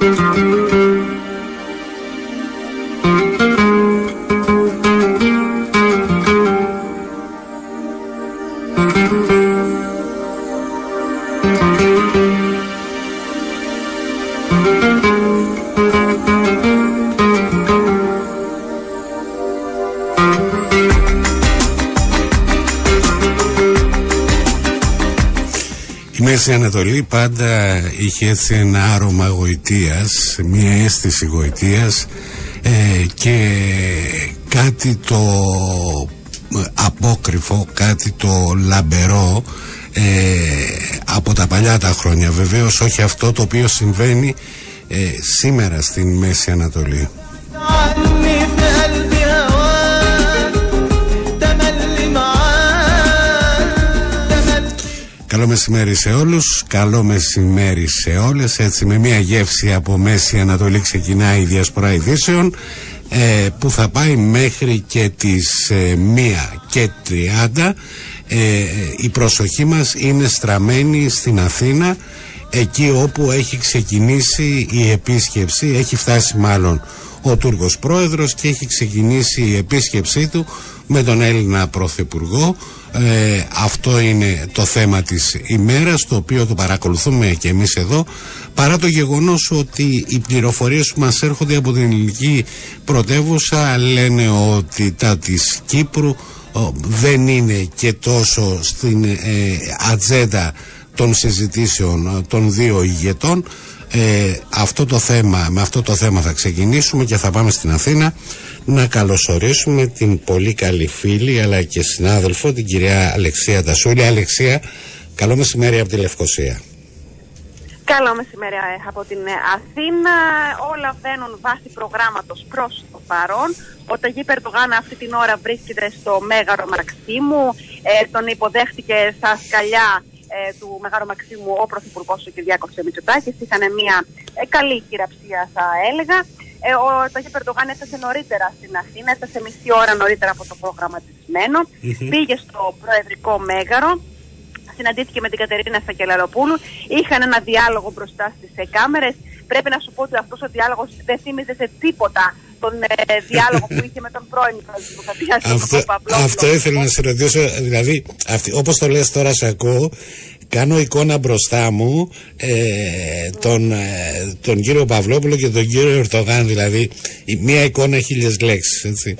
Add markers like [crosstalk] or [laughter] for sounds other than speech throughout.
Μέση Ανατολή πάντα είχε έτσι ένα άρωμα γοητείας, μια αίσθηση γοητείας ε, και κάτι το ε, απόκριφο, κάτι το λαμπερό ε, από τα παλιά τα χρόνια. Βεβαίως όχι αυτό το οποίο συμβαίνει σήμερα στην Μέση Ανατολή. Καλό μεσημέρι σε όλους, καλό μεσημέρι σε όλες. Έτσι με μια γεύση από Μέση Ανατολή ξεκινάει η Διασπορά Ειδήσεων ε, Που θα πάει μέχρι και τις ε, 1 και 30 ε, Η προσοχή μας είναι στραμμένη στην Αθήνα Εκεί όπου έχει ξεκινήσει η επίσκεψη. Έχει φτάσει μάλλον ο Τούρκος Πρόεδρος και έχει ξεκινήσει η επίσκεψή του με τον Έλληνα Πρωθυπουργό ε, αυτό είναι το θέμα της ημέρας το οποίο το παρακολουθούμε και εμείς εδώ παρά το γεγονός ότι οι πληροφορίες που μας έρχονται από την ελληνική πρωτεύουσα λένε ότι τα της Κύπρου δεν είναι και τόσο στην ε, ατζέντα των συζητήσεων των δύο ηγετών ε, αυτό το θέμα, με αυτό το θέμα θα ξεκινήσουμε και θα πάμε στην Αθήνα να καλωσορίσουμε την πολύ καλή φίλη αλλά και συνάδελφο την κυρία Αλεξία Τασούλη. Αλεξία, καλό μεσημέρι από τη Λευκοσία. Καλό μεσημέρι ε, από την ε, Αθήνα. Όλα βαίνουν βάσει προγράμματος προς το παρόν. Ο Ταγί Περτογάνα αυτή την ώρα βρίσκεται στο Μέγαρο Μαξίμου. Ε, τον υποδέχτηκε στα σκαλιά ε, του Μεγάρου Μαξίμου ο Πρωθυπουργός ο Κυριάκος Μητσοτάκης. Είχαν μια ε, καλή χειραψία θα έλεγα. Ε, ο Ταγί Περτογάν έφτασε νωρίτερα στην Αθήνα, έφτασε μισή ώρα νωρίτερα από το προγραμματισμένο. Πήγε στο Προεδρικό Μέγαρο, συναντήθηκε με την Κατερίνα Σακελαροπούλου, είχαν ένα διάλογο μπροστά στις ε, κάμερε. Πρέπει να σου πω ότι αυτός ο διάλογος δεν θύμιζε σε τίποτα τον ε, διάλογο που είχε με τον πρώην Δημοκρατία, αυτό, αυτό ήθελα να σε ρωτήσω, δηλαδή, όπως το λες τώρα, σε ακούω, κάνω εικόνα μπροστά μου ε, τον, ε, τον κύριο Παυλόπουλο και τον κύριο Ερτογάν δηλαδή η, μία εικόνα χίλιες λέξεις έτσι,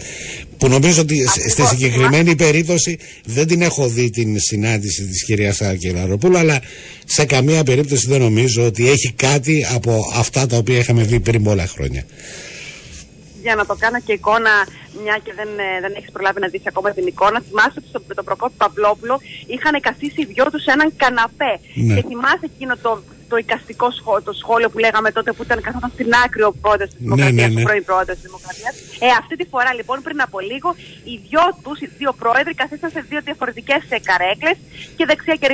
που νομίζω ότι στη συγκεκριμένη περίπτωση δεν την έχω δει την συνάντηση της κυρίας Ακελαροπούλου αλλά σε καμία περίπτωση δεν νομίζω ότι έχει κάτι από αυτά τα οποία είχαμε δει πριν πολλά χρόνια για να το κάνω και εικόνα, μια και δεν, ε, δεν έχεις προλάβει να δεις ακόμα την εικόνα. Θυμάσαι ότι με τον Προκόπη Παυλόπουλο είχαν καθίσει οι δυο τους σε έναν καναπέ. Ναι. Και θυμάσαι εκείνο το, το οικαστικό σχόλιο, το σχόλιο που λέγαμε τότε που ήταν καθόταν στην άκρη ο πρόεδρο της Δημοκρατία, ναι, ναι, ναι. ο πρώην πρόεδρο της Δημοκρατίας. Ε, αυτή τη φορά λοιπόν πριν από λίγο οι δυο τους, οι δύο πρόεδροι, καθίσαν σε δύο διαφορετικές ε, καρέκλες και δεξιά και,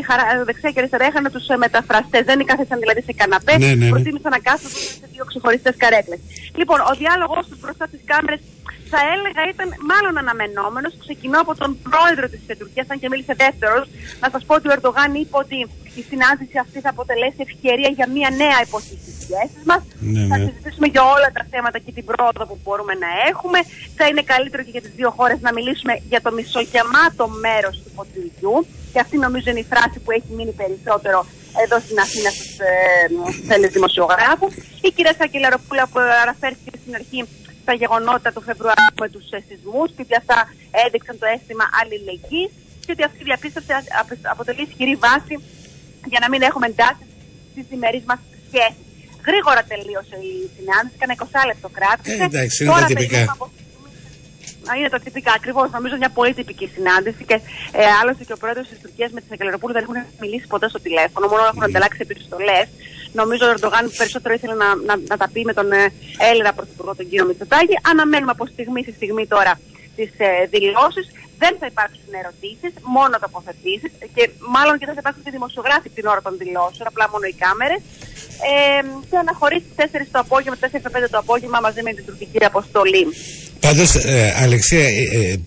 δεξιά και αριστερά είχαν τους ε, μεταφραστές. Δεν κάθισαν δηλαδή σε καναπές, ναι, ναι, ναι. προτίμησαν να κάθονται σε δύο ξεχωριστές καρέκλες. Λοιπόν, ο διάλογο τους μπροστά στις κάμερες θα έλεγα ήταν μάλλον αναμενόμενος. Ξεκινώ από τον πρόεδρο της Τουρκίας, αν και μίλησε δεύτερος. Να σας πω ότι ο Ερντογάν είπε ότι η συνάντηση αυτή θα αποτελέσει ευκαιρία για μια νέα εποχή στις σχέσεις μας. Ναι, θα ναι. συζητήσουμε για όλα τα θέματα και την πρόοδο που μπορούμε να έχουμε. Θα είναι καλύτερο και για τις δύο χώρες να μιλήσουμε για το μισογεμάτο μέρος του ποτηριού. Και αυτή νομίζω είναι η φράση που έχει μείνει περισσότερο εδώ στην Αθήνα στους ε, [laughs] δημοσιογράφους. Η κυρία Σακελαροπούλα που αναφέρθηκε στην αρχή στα γεγονότα του Φεβρουαρίου με τους σεισμούς και ότι αυτά έδειξαν το αίσθημα αλληλεγγύης και ότι αυτή η διαπίστωση αποτελεί ισχυρή βάση για να μην έχουμε εντάσεις στις διμερείς μας σχέσεις. Γρήγορα τελείωσε η συνάντηση, κανένα 20 λεπτό κράτησε. Ε, εντάξει, είναι Τώρα τα τυπικά. Είναι το τυπικά ακριβώς. Νομίζω μια πολύ τυπική συνάντηση. Και ε, άλλωστε και ο πρόεδρος της Τουρκίας με τη Σακελαροπούλου δεν έχουν μιλήσει ποτέ στο τηλέφωνο, μόνο έχουν ανταλλάξει επιστολές. Νομίζω ο Ερντογάν περισσότερο ήθελε να, να, να τα πει με τον ε, Έλληνα Πρωθυπουργό, τον κύριο Μητσοτάκη. Αναμένουμε από στιγμή σε στιγμή τώρα τις ε, δηλώσεις. Δεν θα υπάρξουν ερωτήσεις, μόνο τοποθετήσεις και μάλλον και δεν θα υπάρξουν και δημοσιογράφοι την ώρα των δηλώσεων, απλά μόνο οι κάμερες. Ε, και αναχωρήσει 4 το απόγευμα, 4 5 το απόγευμα μαζί με την τουρκική αποστολή. Πάντως, ε, Αλεξία, ε,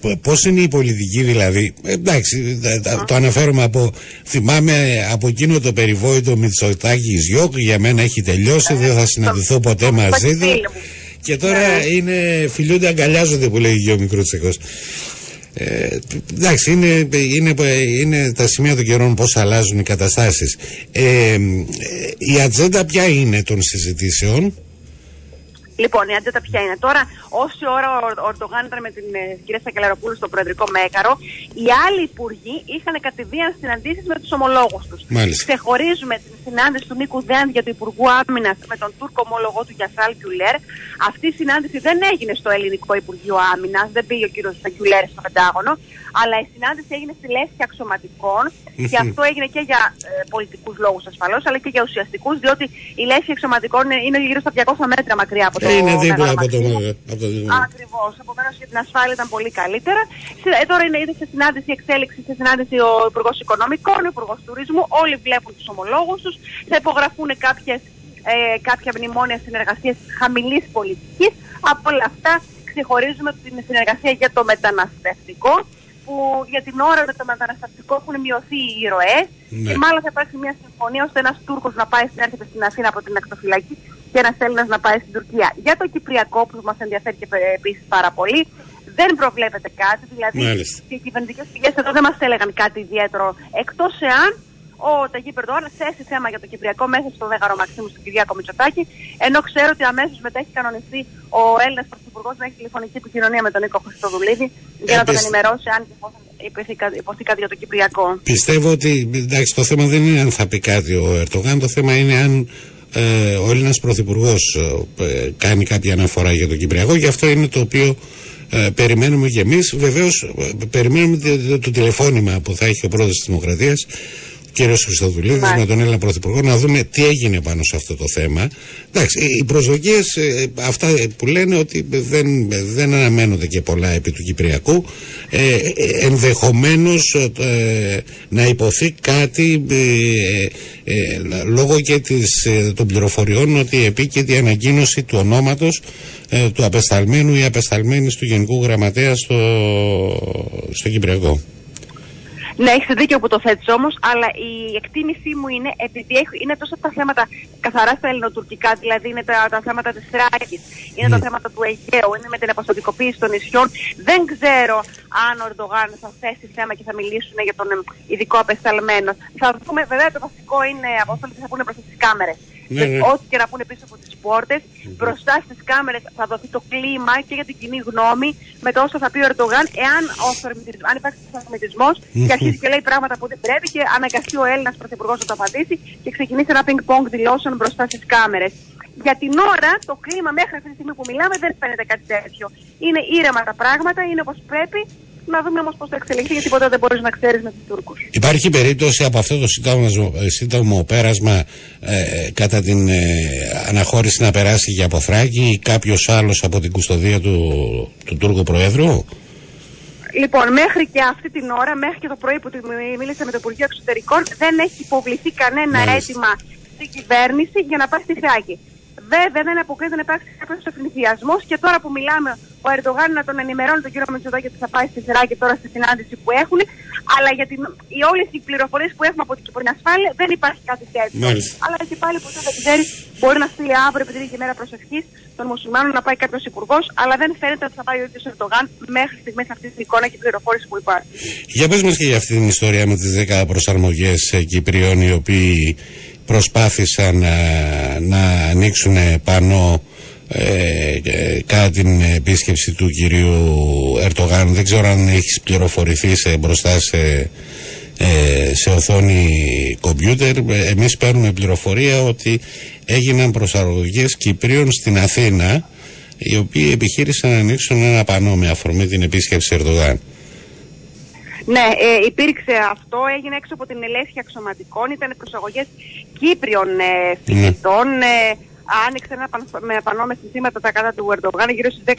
ε, πώς είναι η πολιτική δηλαδή εντάξει το αναφέρομαι από θυμάμαι από εκείνο το περιβόητο Μητσοτάκης Γιώκ για μένα έχει τελειώσει δεν θα συναντηθώ ποτέ μαζί του και τώρα είναι φιλούνται αγκαλιάζονται που λέει ο μικρό τσεκός ε, εντάξει, είναι, είναι, είναι τα σημεία των καιρών πώς αλλάζουν οι καταστάσεις. Ε, η ατζέντα ποια είναι των συζητήσεων; Λοιπόν, η ατζέντα ποια είναι. Τώρα, όση ώρα ο Ορτογάν ήταν με την ε, κυρία Σακελαροπούλου στο Προεδρικό Μέγαρο, οι άλλοι υπουργοί είχαν κατηδίαν συναντήσεις με τους ομολόγους τους. Ξεχωρίζουμε την συνάντηση του Νίκου Δέαντ για το Υπουργού Άμυνας με τον Τούρκο ομόλογό του Γιασάλ Κιουλέρ. Αυτή η συνάντηση δεν έγινε στο Ελληνικό Υπουργείο Άμυνας, δεν πήγε ο κύριος Κιουλέρ στο Πεντάγωνο, αλλά η συνάντηση έγινε στη Λέσχη Αξιωματικών και αυτό έγινε και για ε, πολιτικούς λόγους ασφαλώς, αλλά και για ουσιαστικούς, διότι η Λέσχη Αξιωματικών είναι γύρω στα 200 μέτρα μακριά από το Είναι δίπλα από το Ακριβώς. Επομένως για την ασφάλεια ήταν πολύ καλύτερα. Ε, τώρα είναι ήδη σε συνάντηση εξέλιξη, σε συνάντηση ο Υπουργός Οικονομικών, ο Υπουργός Τουρισμού. Όλοι βλέπουν τους ομολόγους τους. Θα υπογραφούν κάποιες, ε, κάποια μνημόνια συνεργασίας χαμηλής πολιτικής. Από όλα αυτά ξεχωρίζουμε την συνεργασία για το μεταναστευτικό που για την ώρα με το μεταναστευτικό έχουν μειωθεί οι ροές ναι. και μάλλον θα υπάρξει μια συμφωνία ώστε ένας Τούρκος να πάει στην έρχεται στην Αθήνα από την ακτοφυλακή και ένας Έλληνας να πάει στην Τουρκία. Για το Κυπριακό που μας ενδιαφέρει και επίσης πάρα πολύ, δεν προβλέπεται κάτι. Δηλαδή, Μάλιστα. οι κυβερνητικές πηγές εδώ δεν μας έλεγαν κάτι ιδιαίτερο. Εκτός εάν ο Ταγί Περδόαν θέσει θέμα για το Κυπριακό μέσα στο Μέγαρο Μαξίμου του Κυριάκο Μητσοτάκη, ενώ ξέρω ότι αμέσως μετά έχει κανονιστεί ο Έλληνας Πρωθυπουργός να έχει τηλεφωνική επικοινωνία με τον Νίκο Χριστοδουλίδη για να τον ενημερώσει αν και υποθεί κάτι για το Κυπριακό. Πιστεύω ότι εντάξει, το θέμα δεν είναι αν θα πει κάτι ο Ερτογάν, το θέμα είναι αν ε, ο Έλληνας Πρωθυπουργός ε, κάνει κάποια αναφορά για το Κυπριακό και αυτό είναι το οποίο ε, περιμένουμε και εμείς. Βεβαίως ε, περιμένουμε το, το, τηλεφώνημα που θα έχει ο πρόεδρος της Δημοκρατίας κύριος Χριστοδουλίδης με τον Έλληνα Πρωθυπουργό να δούμε τι έγινε πάνω σε αυτό το θέμα. Εντάξει, οι προσδοκίες ε, αυτά που λένε ότι δεν, δεν αναμένονται και πολλά επί του Κυπριακού. Ε, ε Ενδεχομένως ε, να υποθεί κάτι λόγω και της, των πληροφοριών ότι επίκειται η ανακοίνωση του ονόματος του απεσταλμένου ή απεσταλμένης του Γενικού Γραμματέας στο, στο Κυπριακό. Ναι, έχεις δίκιο που το θέτεις όμως, αλλά η εκτίμησή μου είναι επειδή είναι τόσο τα θέματα καθαρά στα ελληνοτουρκικά, δηλαδή είναι τα, τα θέματα της Θράκης, είναι τα ναι. θέματα του Αιγαίου, είναι με την αποστατικοποίηση των νησιών. Δεν ξέρω αν ο Ερντογάν θα θέσει θέμα και θα μιλήσουν για τον ειδικό απεσταλμένο. Θα δούμε, βέβαια το βασικό είναι από αυτό που θα πούνε προς τις κάμερες. Ναι, ναι. Ό,τι και να πούνε πίσω από τις πόρτες, μπροστά στις κάμερες θα δοθεί το κλίμα και για την κοινή γνώμη με το όσο θα πει ο Ερντογάν, εάν αν υπάρξει θερμιτισμό και αρχίζει και λέει πράγματα που δεν πρέπει και αναγκαστεί ο Έλληνας Πρωθυπουργός να το απαντήσει και ξεκινήσει ένα ping-pong δηλώσεων μπροστά στις κάμερες. Για την ώρα το κλίμα μέχρι αυτή τη στιγμή που μιλάμε δεν φαίνεται κάτι τέτοιο. Είναι ήρεμα τα πράγματα, είναι όπως πρέπει να δούμε όμως πώς θα εξελιχθεί, γιατί ποτέ δεν μπορείς να ξέρεις με τους Τούρκους. Υπάρχει περίπτωση από αυτό το σύντομο, πέρασμα ε, κατά την ε, αναχώρηση να περάσει για αποθράκη ή κάποιος άλλος από την κουστοδία του, του Τούρκου Προέδρου; Λοιπόν, μέχρι και αυτή την ώρα, μέχρι και το πρωί που μίλησα με το Υπουργείο Εξωτερικών, δεν έχει υποβληθεί κανένα Μάλιστα. αίτημα στην κυβέρνηση για να πάει στη Θράκη. Βέβαια, δεν αποκλείεται να υπάρξει κάποιος εφηνιασμό και τώρα που μιλάμε, ο Ερντογάν να τον ενημερώνει τον κύριο Μητσοτάκη ότι θα πάει στη Θράκη τώρα στη συνάντηση που έχουν. Αλλά για την, οι, όλες οι πληροφορίες που έχουμε από την Κυπριακή ασφάλεια δεν υπάρχει κάτι τέτοιο. Μάλιστα. Αλλά και πάλι ποτέ δεν ξέρει, μπορεί να στείλει αύριο επειδή είναι και μέρα προσευχής των μουσουλμάνων να πάει κάποιος υπουργός, αλλά δεν φαίνεται ότι θα πάει ο ίδιος Ερντογάν μέχρι στιγμής αυτής την εικόνα και πληροφόρηση που υπάρχει. Για πες μας και για αυτή την ιστορία με τις 10 προσαρμογές Κυπρίων οι οποίοι προσπάθησαν να, να ανοίξουν πάνω ε, ε, κατά την επίσκεψη του κυρίου Ερτογάν δεν ξέρω αν έχεις πληροφορηθεί σε, μπροστά σε, ε, σε οθόνη κομπιούτερ εμείς παίρνουμε πληροφορία ότι έγιναν προσαρμογές Κυπρίων στην Αθήνα οι οποίοι επιχείρησαν να ανοίξουν ένα πανό με αφορμή την επίσκεψη Ερτογάν ναι, ε, υπήρξε αυτό, έγινε έξω από την ελεύθερη αξιωματικών, ήταν προσαγωγές Κύπριων ε, φοιτητών, ναι. Ε, άνοιξε ένα με πανό με συνθήματα τα κατά του Ερντογάν. Γύρω στις 10.30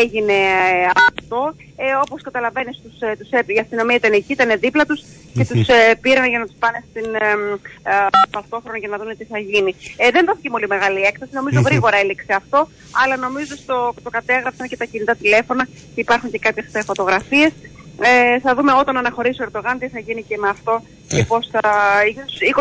έγινε ε, αυτό. Ε, όπως καταλαβαίνεις, τους, ε, τους, η αστυνομία ήταν εκεί, ήταν δίπλα τους και τους ε, πήραν για να τους πάνε στην ε, για να δουν τι θα γίνει. Ε, δεν δόθηκε πολύ μεγάλη έκταση, νομίζω γρήγορα έληξε αυτό, αλλά νομίζω στο, το κατέγραψαν και τα κινητά τηλέφωνα και υπάρχουν και κάποιες φωτογραφίες. Ε, θα δούμε όταν αναχωρήσει ο Ερντογάν τι θα γίνει και με αυτό ε. και πώς θα...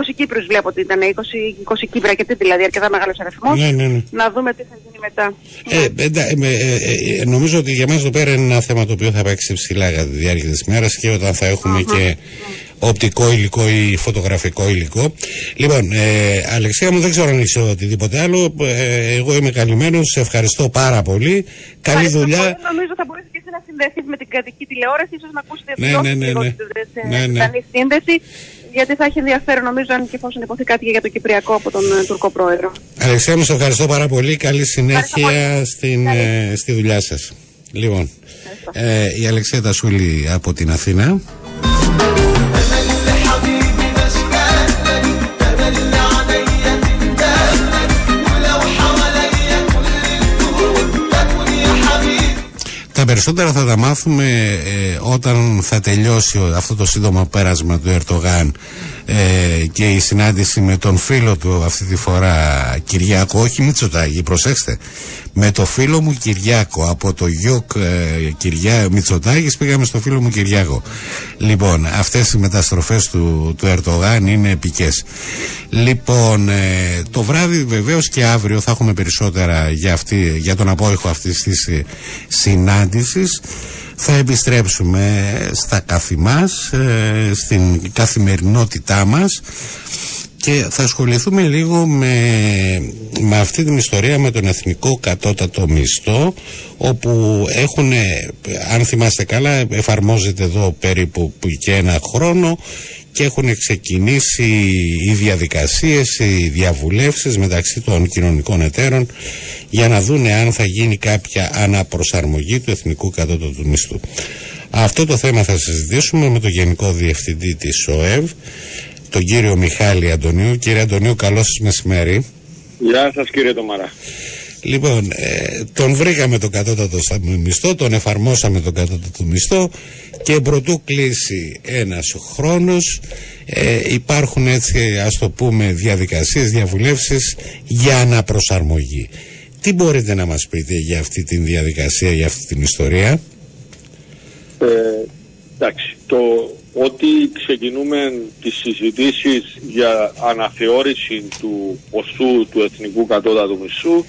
20 Κύπρους βλέπω ότι ήταν, 20, 20 Κύπρα και τι δηλαδή, αρκετά μεγάλος αριθμός. Ναι, ναι, ναι. Να δούμε τι θα γίνει μετά. Ε, ε, ε, ε, νομίζω ότι για μας εδώ πέρα είναι ένα θέμα το οποίο θα παίξει ψηλά για τη διάρκεια της μέρας και όταν θα εχουμε και οπτικό υλικό ή φωτογραφικό υλικό. Λοιπόν, ε, Αλεξία μου δεν ξέρω αν είσαι οτιδήποτε άλλο. Ε, εγώ είμαι καλυμμένος. Σε ευχαριστώ πάρα πολύ. Καλή δουλειά. Πολύ. Νομίζω θα μπορέσει και εσύ να συνδεθείς με την κρατική τηλεόραση, ίσως να ακούσετε ναι, ναι, ναι, ναι. ναι, ναι. σύνδεση. Γιατί θα έχει ενδιαφέρον νομίζω αν και εφόσον υποθεί κάτι για το Κυπριακό από τον ε, Τουρκό Πρόεδρο. Αλεξία μου, σε ευχαριστώ πάρα πολύ. Καλή συνέχεια στην, ε, στη δουλειά σας. Λοιπόν, ε, η Αλεξία Τασούλη από την Αθήνα. Περισσότερα θα τα μάθουμε ε, όταν θα τελειώσει αυτό το σύντομο πέρασμα του Ερτογάν ε, και η συνάντηση με τον φίλο του αυτή τη φορά Κυριάκο, όχι Μητσοτάκη, προσέξτε, με το φίλο μου Κυριάκο από το Γιουκ ε, Κυριά, Μητσοτάκης πήγαμε στο φίλο μου Κυριάκο. Λοιπόν, αυτές οι μεταστροφές του, του Ερτογάν είναι επικές. Λοιπόν, ε, το βράδυ βεβαίως και αύριο θα έχουμε περισσότερα για, αυτή, για τον απόϊχο αυτής της ε, συνάντησης θα επιστρέψουμε στα κάθη μας, ε, στην καθημερινότητά μας και θα ασχοληθούμε λίγο με, με αυτή την ιστορία με τον εθνικό κατώτατο μισθό όπου έχουν, αν θυμάστε καλά, εφαρμόζεται εδώ περίπου και ένα χρόνο και έχουν ξεκινήσει οι διαδικασίες, οι διαβουλεύσεις μεταξύ των κοινωνικών εταίρων για να δούνε αν θα γίνει κάποια αναπροσαρμογή του εθνικού κατώτατου μισθού. Αυτό το θέμα θα συζητήσουμε με τον Γενικό Διευθυντή της ΟΕΒ, τον κύριο Μιχάλη Αντωνίου. Κύριε Αντωνίου, καλό σας μεσημέρι. Γεια σας κύριε Τομαρά. Λοιπόν, ε, τον βρήκαμε τον κατώτατο μισθό, τον εφαρμόσαμε τον κατώτατο μισθό και προτού κλείσει ένας χρόνος ε, υπάρχουν έτσι ας το πούμε διαδικασίες, διαβουλεύσεις για αναπροσαρμογή. Τι μπορείτε να μας πείτε για αυτή τη διαδικασία, για αυτή την ιστορία; Ε, εντάξει, το ότι ξεκινούμε τις συζητήσεις για αναθεώρηση του ποσού του εθνικού κατώτατου μισθού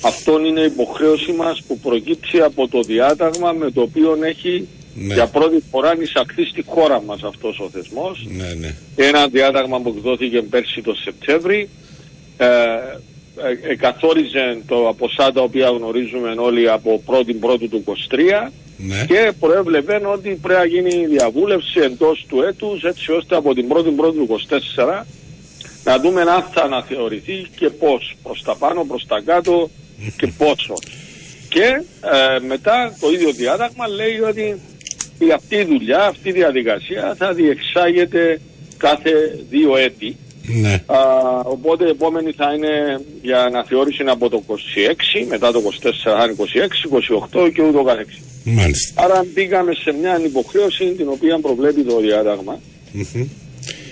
αυτό είναι υποχρέωση μας που προκύψει από το διάταγμα με το οποίο έχει ναι. για πρώτη φορά εισαχθεί στη χώρα μας αυτός ο θεσμός. Ναι, ναι. Ένα διάταγμα που εκδόθηκε πέρσι το Σεπτέμβρη. Ε, ε, εκαθόριζε το ποσά τα οποία γνωρίζουμε όλοι από 1η Πρώτου του 23 ναι. και προέβλεπε ότι πρέπει να γίνει διαβούλευση εντός του έτους έτσι ώστε από την 1η Πρώτου του 24 να δούμε αν θα αναθεωρηθεί και πώς προς τα πάνω, προς τα κάτω και πόσο. Και ε, μετά το ίδιο διάταγμα λέει ότι η αυτή η δουλειά, αυτή η διαδικασία θα διεξάγεται κάθε δύο έτη. Ναι. Α, οπότε η επόμενη θα είναι για αναθεώρηση από το 26, μετά το 24 θα 26, 28 και ούτω καθεξής. Μάλιστα. Άρα μπήκαμε σε μια υποχρέωση την οποία προβλέπει το διάταγμα.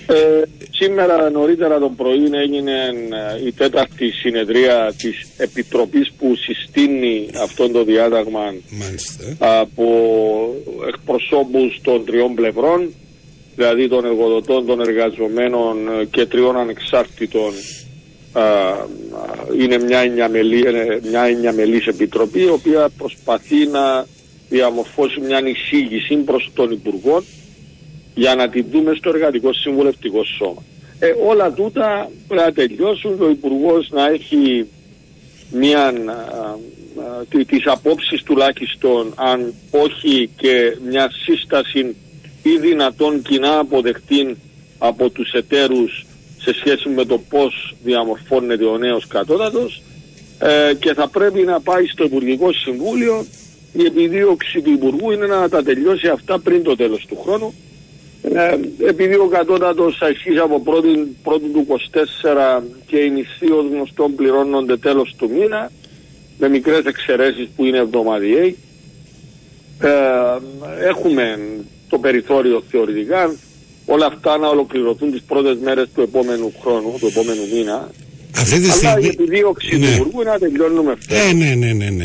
Ε, σήμερα νωρίτερα το πρωί έγινε ε, η τέταρτη συνεδρία της Επιτροπής που συστήνει αυτό το διάταγμα από εκπροσώπους των τριών πλευρών δηλαδή των εργοδοτών, των εργαζομένων και τριών ανεξάρτητων είναι μια εννιαμελή, μια εννιαμελής επιτροπή η οποία προσπαθεί να διαμορφώσει μια εισήγηση προς τον Υπουργό για να την δούμε στο Εργατικό Συμβουλευτικό Σώμα. Ε, όλα τούτα πρέπει να τελειώσουν, ο Υπουργός να έχει μια, τις απόψεις τουλάχιστον αν όχι και μια σύσταση ή δυνατόν κοινά αποδεκτή από τους εταίρους σε σχέση με το πώς διαμορφώνεται ο νέος κατώτατος. Ε, και θα πρέπει να πάει στο Υπουργικό Συμβούλιο η επιδίωξη του Υπουργού είναι να τα τελειώσει αυτά πριν το τέλος του χρόνου Ε, επειδή ο κατώτατος αρχίζει από πρώτη, πρώτη του 24 και οι μισθοί ως γνωστόν πληρώνονται τέλος του μήνα με μικρές εξαιρέσεις που είναι εβδομαδιαίοι. Ε, έχουμε το περιθώριο θεωρητικά όλα αυτά να ολοκληρωθούν τις πρώτες μέρες του επόμενου χρόνου, του επόμενου μήνα αυτή τη στιγμή... Αλλά η επιδίωξη ναι. του Υπουργού να τελειώνουμε αυτό. Ε, ναι, ναι, ναι. ναι.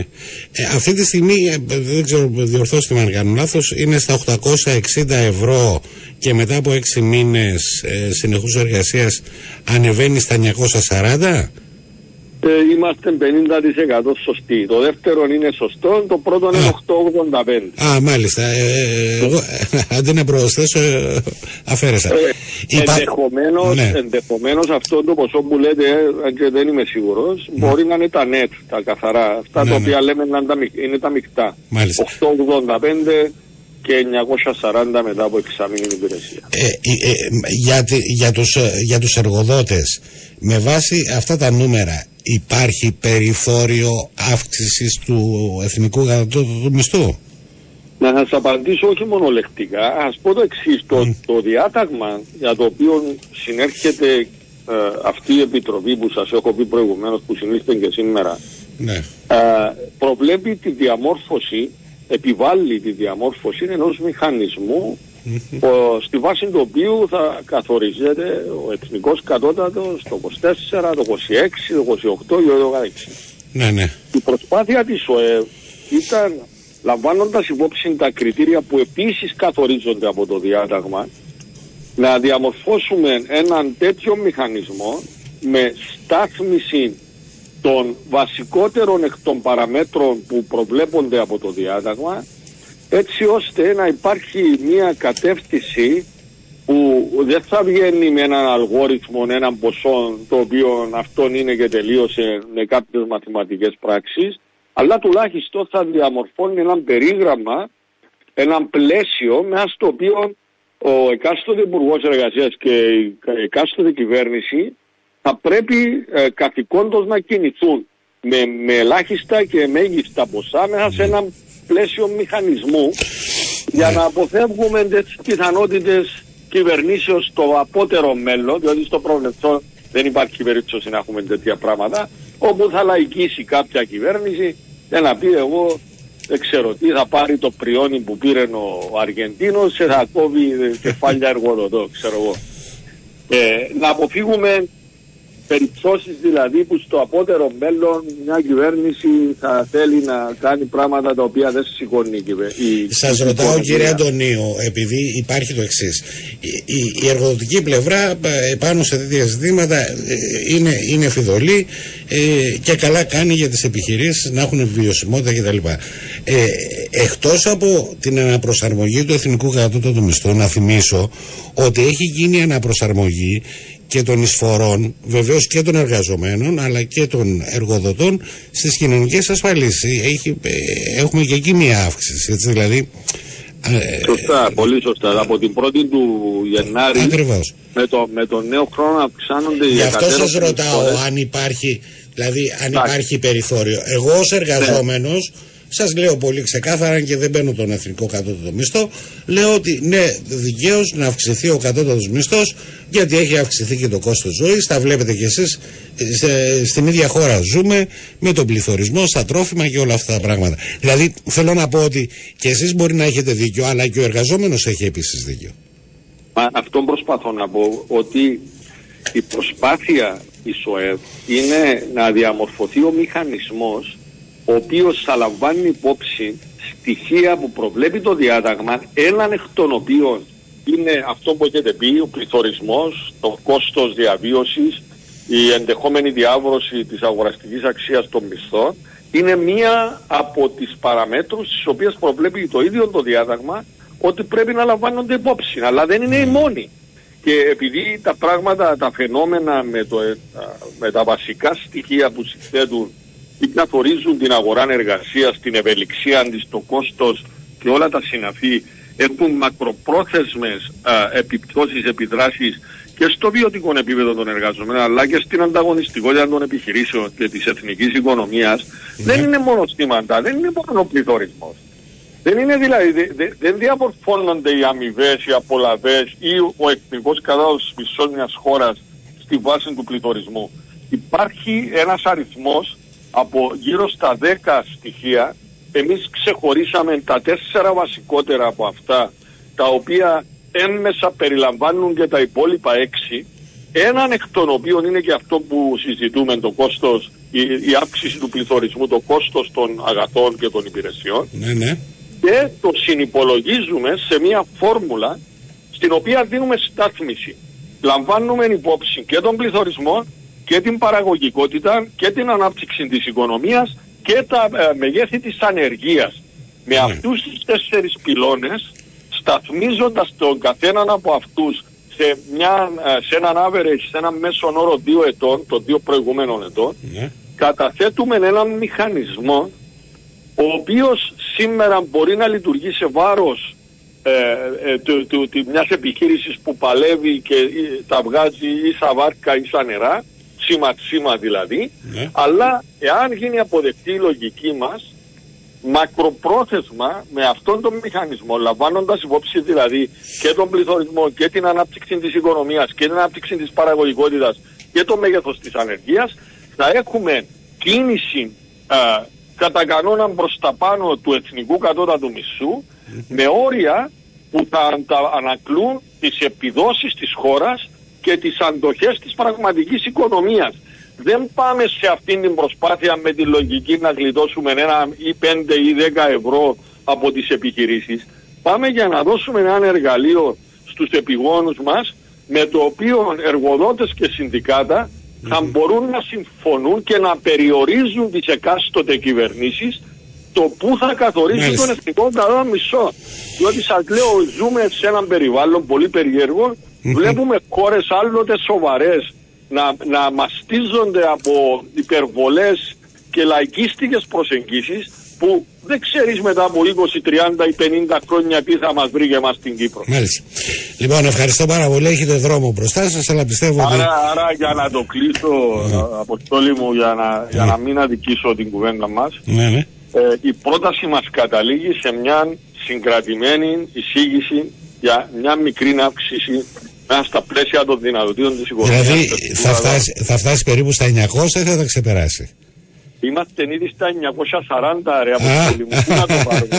Ε, αυτή τη στιγμή, ε, δεν ξέρω, διορθώστε με αν κάνω λάθος, είναι στα 860 ευρώ και μετά από 6 μήνες ε, συνεχούς εργασίας ανεβαίνει στα 940. Ε, είμαστε 50% σωστοί. Το δεύτερο είναι σωστό, το πρώτο είναι 885. Α, μάλιστα. Ε, ε, εγώ, αντί να προσθέσω, ε, αφαίρεσα. Ε, Υπά... ενδεχομένως, ναι. ενδεχομένως αυτό το ποσό που λέτε, αν και δεν είμαι σίγουρος, ναι. μπορεί να είναι τα net, τα καθαρά. Αυτά ναι, τα οποία ναι. λέμε να είναι τα μεικτά. Μάλιστα. 885 και 940 μετά από εξάμεινη υπηρεσία. Ε, ε, για, για, τους, για τους εργοδότες, με βάση αυτά τα νούμερα, υπάρχει περιθώριο αύξησης του εθνικού του μισθού; Να σας απαντήσω όχι μονολεκτικά, ας πω το εξής, το, το διάταγμα για το οποίο συνέρχεται ε, αυτή η επιτροπή που σας έχω πει προηγουμένως που συνήθιτε και σήμερα ναι. ε, προβλέπει τη διαμόρφωση, επιβάλλει τη διαμόρφωση ενός μηχανισμού στη βάση του οποίου θα καθορίζεται ο εθνικός κατώτατος το 24, το 26, το 28 και το Ναι, ναι. Η προσπάθεια της ΟΕΒ ήταν λαμβάνοντας υπόψη τα κριτήρια που επίσης καθορίζονται από το διάταγμα να διαμορφώσουμε έναν τέτοιο μηχανισμό με στάθμιση των βασικότερων εκ των παραμέτρων που προβλέπονται από το διάταγμα έτσι ώστε να υπάρχει μια κατεύθυνση που δεν θα βγαίνει με έναν αλγόριθμο, έναν ποσό το οποίο αυτόν είναι και τελείωσε με κάποιες μαθηματικές πράξεις αλλά τουλάχιστον θα διαμορφώνει ένα περίγραμμα, ένα πλαίσιο μέσα στο οποίο ο εκάστοτε υπουργός εργασίας και η εκάστοτε κυβέρνηση θα πρέπει ε, καθηκόντως να κινηθούν με, με ελάχιστα και μέγιστα ποσά μέσα σε ένα πλαίσιο μηχανισμού για να αποφεύγουμε τις πιθανότητες κυβερνήσεως στο απότερο μέλλον, διότι στο προβλεπτό δεν υπάρχει περίπτωση να έχουμε τέτοια πράγματα, όπου θα λαϊκίσει κάποια κυβέρνηση και να πει εγώ δεν ξέρω τι θα πάρει το πριόνι που πήρε ο Αργεντίνος και θα κόβει κεφάλια [laughs] εργοδοτό, ξέρω εγώ. Ε, να αποφύγουμε περιπτώσεις δηλαδή που στο απότερο μέλλον μια κυβέρνηση θα θέλει να κάνει πράγματα τα οποία δεν σηκώνει η κυβέρνηση. Σας ρωτάω κύριε Αντωνίου, επειδή υπάρχει το εξής. Η, η, εργοδοτική πλευρά ε, πάνω σε τέτοια ζητήματα ε, είναι, είναι φιδωλή ε, και καλά κάνει για τις επιχειρήσεις να έχουν βιωσιμότητα κτλ. Ε, εκτός από την αναπροσαρμογή του εθνικού κατώτατου μισθού να θυμίσω ότι έχει γίνει αναπροσαρμογή και των εισφορών, βεβαίως και των εργαζομένων, αλλά και των εργοδοτών στις κοινωνικές ασφαλίσεις. Έχει, ε, έχουμε και εκεί μια αύξηση, έτσι δηλαδή... Ε, σωστά, πολύ σωστά. Από την πρώτη του Γενάρη Ακριβώς. Με, το, με τον νέο χρόνο αυξάνονται οι Γι' αυτό σας ρωτάω αν υπάρχει, δηλαδή αν υπάρχει περιθώριο. Εγώ ως εργαζόμενος Σας λέω πολύ ξεκάθαρα και δεν μπαίνω τον εθνικό κατώτατο μισθό. Λέω ότι ναι, δικαίως να αυξηθεί ο κατώτατος μισθός γιατί έχει αυξηθεί και το κόστος ζωής. Τα βλέπετε κι εσείς. Στην ίδια χώρα ζούμε με τον πληθωρισμό, στα τρόφιμα και όλα αυτά τα πράγματα. Δηλαδή θέλω να πω ότι και εσείς μπορεί να έχετε δίκιο, αλλά και ο εργαζόμενος έχει επίσης δίκιο. Αυτό προσπαθώ να πω ότι η προσπάθεια η ΣΟΕΒ είναι να διαμορφωθεί ο μηχανισμός ο οποίος θα λαμβάνει υπόψη στοιχεία που προβλέπει το διάταγμα, έναν εκ των οποίων είναι αυτό που έχετε πει, ο πληθωρισμός, το κόστος διαβίωσης, η ενδεχόμενη διάβρωση της αγοραστικής αξίας των μισθών, είναι μία από τις παραμέτρους τις οποίες προβλέπει το ίδιο το διάταγμα ότι πρέπει να λαμβάνονται υπόψη, αλλά δεν είναι η μόνη. Και επειδή τα πράγματα, τα φαινόμενα με, το, ε, με τα βασικά στοιχεία που συνθέτουν ή καθορίζουν την αγορά εργασίας, την ευελιξία της, το κόστος και όλα τα συναφή έχουν μακροπρόθεσμες α, επιπτώσεις, επιδράσεις και στο βιωτικό επίπεδο των εργαζομένων αλλά και στην ανταγωνιστικότητα των επιχειρήσεων και της εθνικής οικονομίας ναι. δεν είναι μόνο στήματα, δεν είναι μόνο ο πληθωρισμός. Δεν είναι δηλαδή, δεν διαμορφώνονται οι αμοιβές, οι απολαυές ή ο εθνικός κατάδοση μισός μιας χώρας στη βάση του πληθωρισμού. Υπάρχει ένας αριθμός από γύρω στα 10 στοιχεία. Εμείς ξεχωρίσαμε τα τέσσερα βασικότερα από αυτά, τα οποία έμμεσα περιλαμβάνουν και τα υπόλοιπα έξι. Έναν εκ των οποίων είναι και αυτό που συζητούμε, το κόστος, η, η αύξηση του πληθωρισμού, το κόστος των αγαθών και των υπηρεσιών. Ναι, ναι και το συνυπολογίζουμε σε μια φόρμουλα στην οποία δίνουμε στάθμιση. Λαμβάνουμε υπόψη και τον πληθωρισμό και την παραγωγικότητα και την ανάπτυξη της οικονομίας και τα ε, μεγέθη της ανεργίας. Με ναι. αυτούς τους τέσσερις πυλώνες, σταθμίζοντας τον καθέναν από αυτούς σε, μια, ε, σε έναν average, σε έναν μέσον όρο δύο ετών, των δύο προηγούμενων ετών, ναι. καταθέτουμε έναν μηχανισμό ο οποίος σήμερα μπορεί να λειτουργεί σε βάρος ε, ε, του, του, του, μιας επιχείρησης που παλεύει και ε, τα βγάζει ή σαν βάρκα ή σαν νερά, σήμα σήμα δηλαδή, ναι. αλλά εάν γίνει αποδεκτή η λογική μας, μακροπρόθεσμα με αυτόν τον μηχανισμό, λαμβάνοντας υπόψη δηλαδή και τον πληθωρισμό και την ανάπτυξη της οικονομίας και την ανάπτυξη της παραγωγικότητας και το μέγεθος της ανεργίας, θα έχουμε κίνηση κατά κανόνα προς τα πάνω του εθνικού κατώτατου μισού με όρια που θα ανακλούν τις επιδόσεις της χώρας και τις αντοχές της πραγματικής οικονομίας. Δεν πάμε σε αυτήν την προσπάθεια με τη λογική να γλιτώσουμε ένα ή πέντε ή δέκα ευρώ από τις επιχειρήσεις. Πάμε για να δώσουμε ένα εργαλείο στους επιγόνους μας με το οποίο εργοδότες και συνδικάτα θα μπορούν να συμφωνούν και να περιορίζουν τις εκάστοτε κυβερνήσεις το που θα καθορίσει τον εθνικό καλό μισό. Διότι σας λέω ζούμε σε έναν περιβάλλον πολύ περίεργο, βλέπουμε χώρες άλλοτε σοβαρές να, να μαστίζονται από υπερβολές και λαϊκίστικες προσεγγίσεις που δεν ξέρεις μετά από 20, 30 ή 50 χρόνια τι θα μας βρει για μας στην Κύπρο. Μάλιστα. Λοιπόν, ευχαριστώ πάρα πολύ. Έχετε δρόμο μπροστά σας, αλλά πιστεύω άρα, ότι... Άρα για να το κλείσω, ναι. αποστόλη μου, για να, για να μην αδικήσω την κουβέντα μας, ναι, ναι. Ε, η πρόταση μας καταλήγει σε μια συγκρατημένη εισήγηση για μια μικρή αύξηση μέσα στα πλαίσια των δυνατοτήτων της οικονομίας. Δηλαδή θα φτάσει, θα φτάσει περίπου στα 900 ή θα τα ξεπεράσει; Είμαστε ήδη στα 940 ρε αποστολή μου. Τι να το πάρουμε;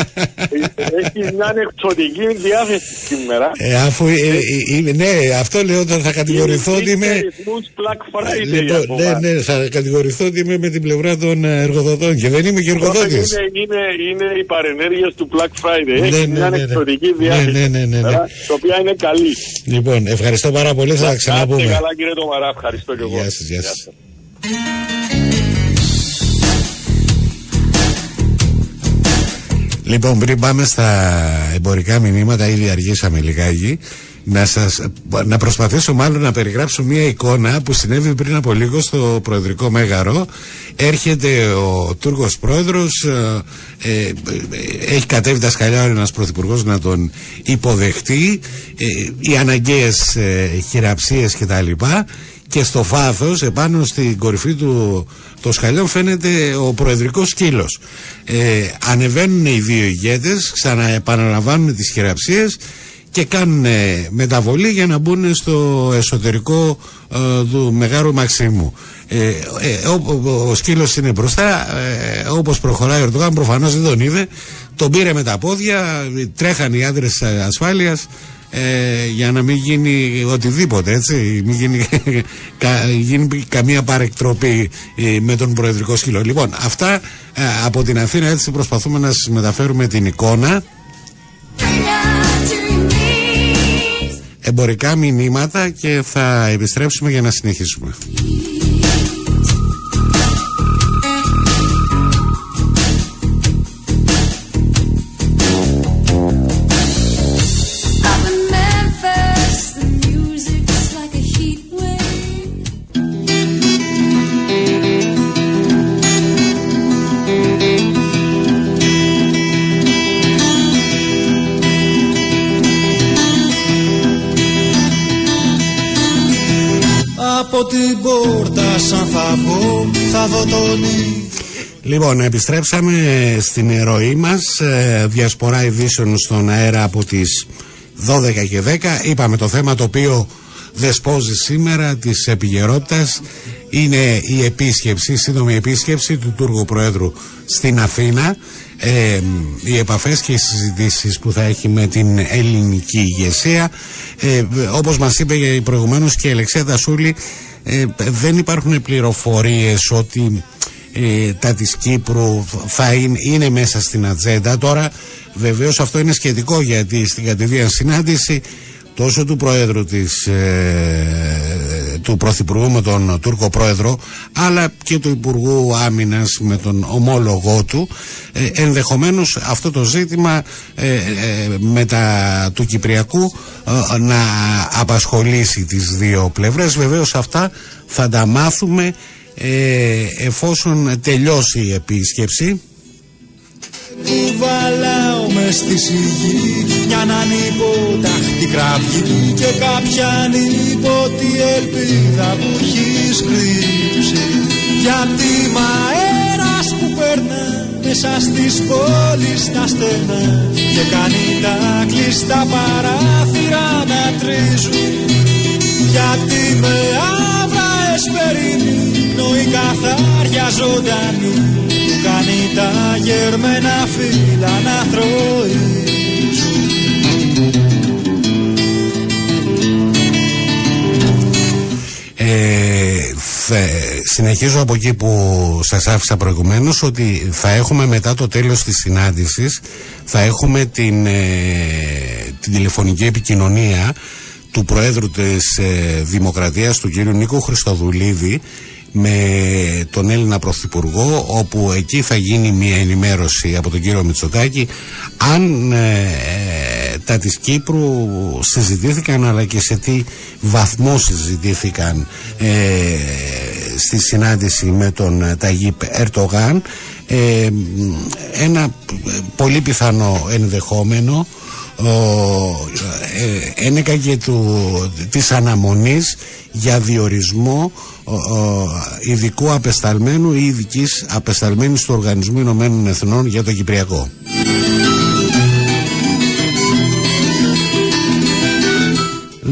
Έχει μια εξωτική διάθεση σήμερα. Ε, αφού, ε, ε, ναι, αυτό λέω ότι θα κατηγορηθώ ότι είμαι... Λοιπόν, ναι, ναι, θα κατηγορηθώ ότι είμαι με την πλευρά των εργοδοτών και δεν είμαι και εργοδότης. Είναι, είναι, είναι οι παρενέργειες του Black Friday. Έχει μια εξωτική διάθεση ναι, ναι, ναι, ναι. το οποία είναι καλή. Λοιπόν, ευχαριστώ πάρα πολύ. Θα ξαναπούμε. Καλά κύριε Τομαρά, ευχαριστώ και εγώ. Γεια σας, γεια σας. Λοιπόν, πριν πάμε στα εμπορικά μηνύματα, ήδη αργήσαμε λιγάκι, να, σας, να προσπαθήσω μάλλον να περιγράψω μια εικόνα που συνέβη πριν από λίγο στο Προεδρικό Μέγαρο. Έρχεται ο Τούρκος Πρόεδρος, ε, ε, έχει κατέβει τα σκαλιά ένας Πρωθυπουργός να τον υποδεχτεί, ε, οι αναγκαίες ε, χειραψίες κτλ. Και στο φάθος, επάνω στην κορυφή του το σκαλιών φαίνεται ο προεδρικός σκύλος. Ε, ανεβαίνουν οι δύο ηγέτες, ξαναεπαναλαμβάνουν τις χειραψίες και κάνουν μεταβολή για να μπουν στο εσωτερικό ε, του Μεγάλου Μαξίμου. Ε, ε ο, ο, σκύλος είναι μπροστά, ε, όπως προχωράει ο Ερντογάν προφανώς δεν τον είδε, τον πήρε με τα πόδια, τρέχαν οι άντρες ασφάλειας, ε, για να μην γίνει οτιδήποτε έτσι μην γίνει, [laughs] κα, γίνει καμία παρεκτροπή ε, με τον προεδρικό σκύλο. Λοιπόν αυτά ε, από την Αθήνα έτσι προσπαθούμε να σας μεταφέρουμε την εικόνα. Εμπορικά μηνύματα και θα επιστρέψουμε για να συνεχίσουμε Λοιπόν, επιστρέψαμε στην ερωή μας ε, Διασπορά ειδήσεων στον αέρα από τις 12 και 10 Είπαμε το θέμα το οποίο δεσπόζει σήμερα της επιγερότητας. Είναι η επίσκεψη, η σύντομη επίσκεψη του Τούργου Προέδρου στην Αθήνα. Ε, οι επαφές και οι συζητήσεις που θα έχει με την ελληνική ηγεσία. Ε, όπως μας είπε προηγουμένως και η Αλεξία Δασούλη ε, δεν υπάρχουν πληροφορίες ότι ε, τα της Κύπρου θα είναι, είναι μέσα στην ατζέντα. Τώρα βεβαίως αυτό είναι σχετικό γιατί στην κατηδία συνάντηση τόσο του Προέδρου της, ε, του Πρωθυπουργού με τον Τούρκο Πρόεδρο αλλά και του Υπουργού Άμυνας με τον ομόλογό του. Ε, ενδεχομένως αυτό το ζήτημα ε, ε με τα, του Κυπριακού να απασχολήσει τις δύο πλευρές. Βεβαίως αυτά θα τα μάθουμε εφόσον τελειώσει η επίσκεψη κουβαλάω μες στη σιγή μια ανυποταχτή κραυγή και κάποια ανίποτη ελπίδα που έχεις κρύψει. Γιατί μα αέρας που περνά μέσα στις πόλεις τα στενά και κάνει τα κλειστά παράθυρα να τρίζουν. Γιατί με άβραες περιμένω η καθάρια ζωντανή κάνει τα γερμένα φύλλα να Ε, συνεχίζω από εκεί που σας άφησα προηγουμένως ότι θα έχουμε μετά το τέλος της συνάντησης θα έχουμε την, ε, την τηλεφωνική επικοινωνία του Προέδρου της ε, Δημοκρατίας του κύριου Νίκο Χριστοδουλίδη με τον Έλληνα Πρωθυπουργό όπου εκεί θα γίνει μια ενημέρωση από τον κύριο Μητσοτάκη αν ε, τα της Κύπρου συζητήθηκαν αλλά και σε τι βαθμό συζητήθηκαν ε, στη συνάντηση με τον Ταγίπ Ερτογάν ε, ένα πολύ πιθανό ενδεχόμενο ε, ένεκα και του, της αναμονής για διορισμό ειδικού απεσταλμένου ή ειδικής απεσταλμένης του Οργανισμού Ηνωμένων Εθνών για το Κυπριακό.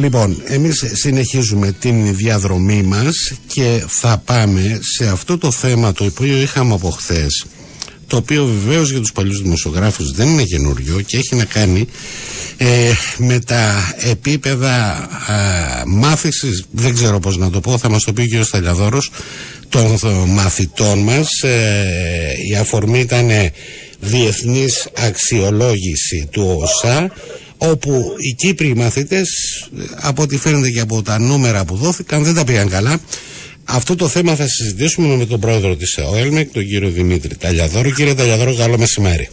Λοιπόν, εμείς συνεχίζουμε την διαδρομή μας και θα πάμε σε αυτό το θέμα το οποίο είχαμε από χθες, το οποίο βεβαίως για τους παλιούς δημοσιογράφους δεν είναι καινούριο και έχει να κάνει ε, με τα επίπεδα μάθησης δεν ξέρω πώς να το πω θα μας το πει ο κ. Σταλιαδόρος των μαθητών μας ε, η αφορμή ήταν διεθνής αξιολόγηση του ΟΣΑ όπου οι Κύπροι μαθητές από ό,τι φαίνεται και από τα νούμερα που δόθηκαν δεν τα πήγαν καλά αυτό το θέμα θα συζητήσουμε με τον πρόεδρο της ΕΟΕΛΜΕΚ, τον κύριο Δημήτρη Ταλιαδόρο. Κύριε Ταλιαδόρο, καλό μεσημέρι.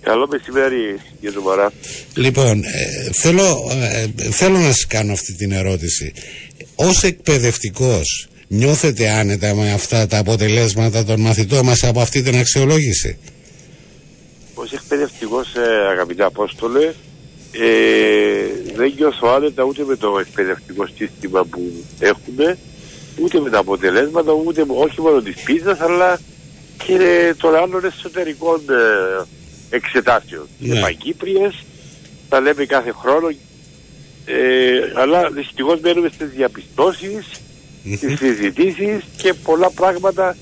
Καλό μεσημέρι, κύριε Μαρά. Λοιπόν, ε, θέλω, ε, θέλω να σας κάνω αυτή την ερώτηση. Ως εκπαιδευτικός, νιώθετε άνετα με αυτά τα αποτελέσματα των μαθητών μας από αυτή την αξιολόγηση; Ως εκπαιδευτικός, ε, αγαπητά Απόστολε, ε, δεν νιώθω άνετα ούτε με το εκπαιδευτικό σύστημα που έχουμε, ούτε με τα αποτελέσματα, ούτε όχι μόνο της πίζας, αλλά και των άλλων εσωτερικών εξετάσεων. Ναι. Παγκύπριες, τα λέμε κάθε χρόνο, ε, αλλά δυστυχώς μένουμε στις διαπιστώσεις, mm-hmm. στις συζητήσεις και πολλά πράγματα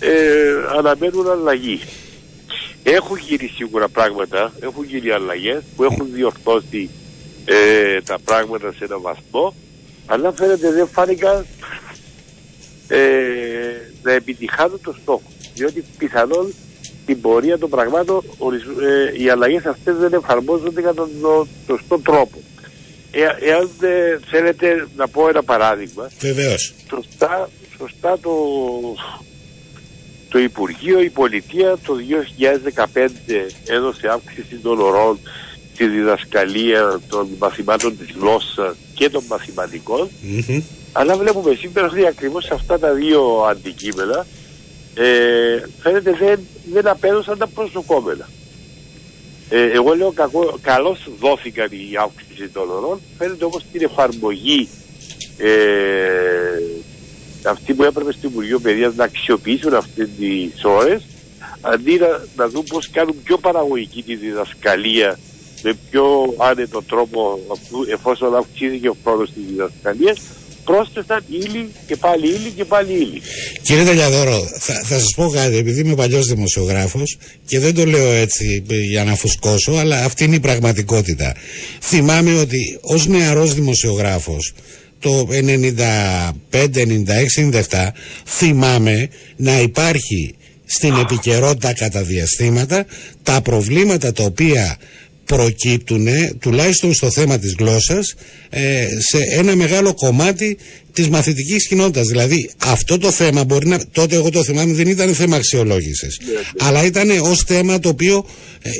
ε, αναμένουν αλλαγή. Έχουν γίνει σίγουρα πράγματα, έχουν γίνει αλλαγές που έχουν διορθώσει ε, τα πράγματα σε έναν βαθμό, αλλά φαίνεται δεν φάνηκαν ε, να επιτυχάνουν το στόχο. Διότι πιθανόν στην πορεία των πραγμάτων ε, οι αλλαγές αυτές δεν εφαρμόζονται κατά τον σωστό τρόπο. Ε, εάν ε, θέλετε να πω ένα παράδειγμα, Βεβαίως. Σωστά, σωστά το, το Υπουργείο, η Πολιτεία το 2015 έδωσε αύξηση των ορών στη διδασκαλία των μαθημάτων της γλώσσας και των μαθηματικών αλλά βλέπουμε σήμερα ότι ακριβώς αυτά τα δύο αντικείμενα ε, φαίνεται δεν, δεν απέδωσαν τα προσδοκόμενα. Ε, εγώ λέω κακό, καλώς δόθηκαν οι αύξηση των ορών, φαίνεται όμως την εφαρμογή ε, αυτή που έπρεπε στο Υπουργείο Παιδείας να αξιοποιήσουν αυτές τις ώρες, αντί να, να δουν πώς κάνουν πιο παραγωγική τη διδασκαλία με πιο άνετο τρόπο εφόσον αυξήθηκε ο χρόνος της διδασκαλίας πρόσθεσαν ύλη και πάλι ύλη και πάλι ύλη. Κύριε Τελιαδόρο, θα, θα σας πω κάτι, επειδή είμαι παλιός δημοσιογράφος και δεν το λέω έτσι για να φουσκώσω, αλλά αυτή είναι η πραγματικότητα. Θυμάμαι ότι ως νεαρός δημοσιογράφος το 95, 96, 97 θυμάμαι να υπάρχει στην επικαιρότητα κατά διαστήματα τα προβλήματα τα οποία προκύπτουν τουλάχιστον στο θέμα της γλώσσας ε, σε ένα μεγάλο κομμάτι της μαθητικής κοινότητας. Δηλαδή αυτό το θέμα μπορεί να, τότε εγώ το θυμάμαι δεν ήταν θέμα αξιολόγησης ναι, ναι. αλλά ήταν ως θέμα το οποίο ε, ε,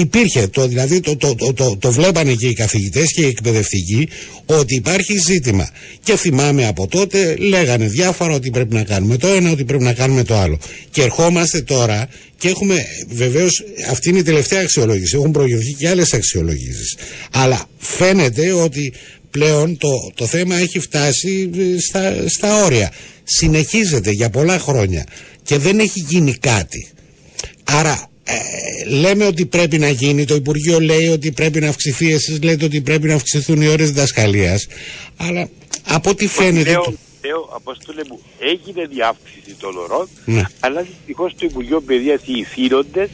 υπήρχε, το, δηλαδή το, το, το, το, το βλέπανε και οι καθηγητές και οι εκπαιδευτικοί ότι υπάρχει ζήτημα και θυμάμαι από τότε λέγανε διάφορα ότι πρέπει να κάνουμε το ένα, ότι πρέπει να κάνουμε το άλλο και ερχόμαστε τώρα και έχουμε βεβαίως αυτή είναι η τελευταία αξιολόγηση. Έχουν προηγηθεί και άλλες αξιολογήσεις. Αλλά φαίνεται ότι πλέον το, το θέμα έχει φτάσει ε, στα, στα όρια. Συνεχίζεται για πολλά χρόνια και δεν έχει γίνει κάτι. Άρα ε, λέμε ότι πρέπει να γίνει, το Υπουργείο λέει ότι πρέπει να αυξηθεί, εσείς λέτε ότι πρέπει να αυξηθούν οι ώρες διδασκαλίας, αλλά από ό,τι φαίνεται... Λέω, λέω, Απόστολε μου, έγινε διάυξηση των ωρών, ναι. αλλά δυστυχώς το Υπουργείο Παιδείας οι ηθήνοντες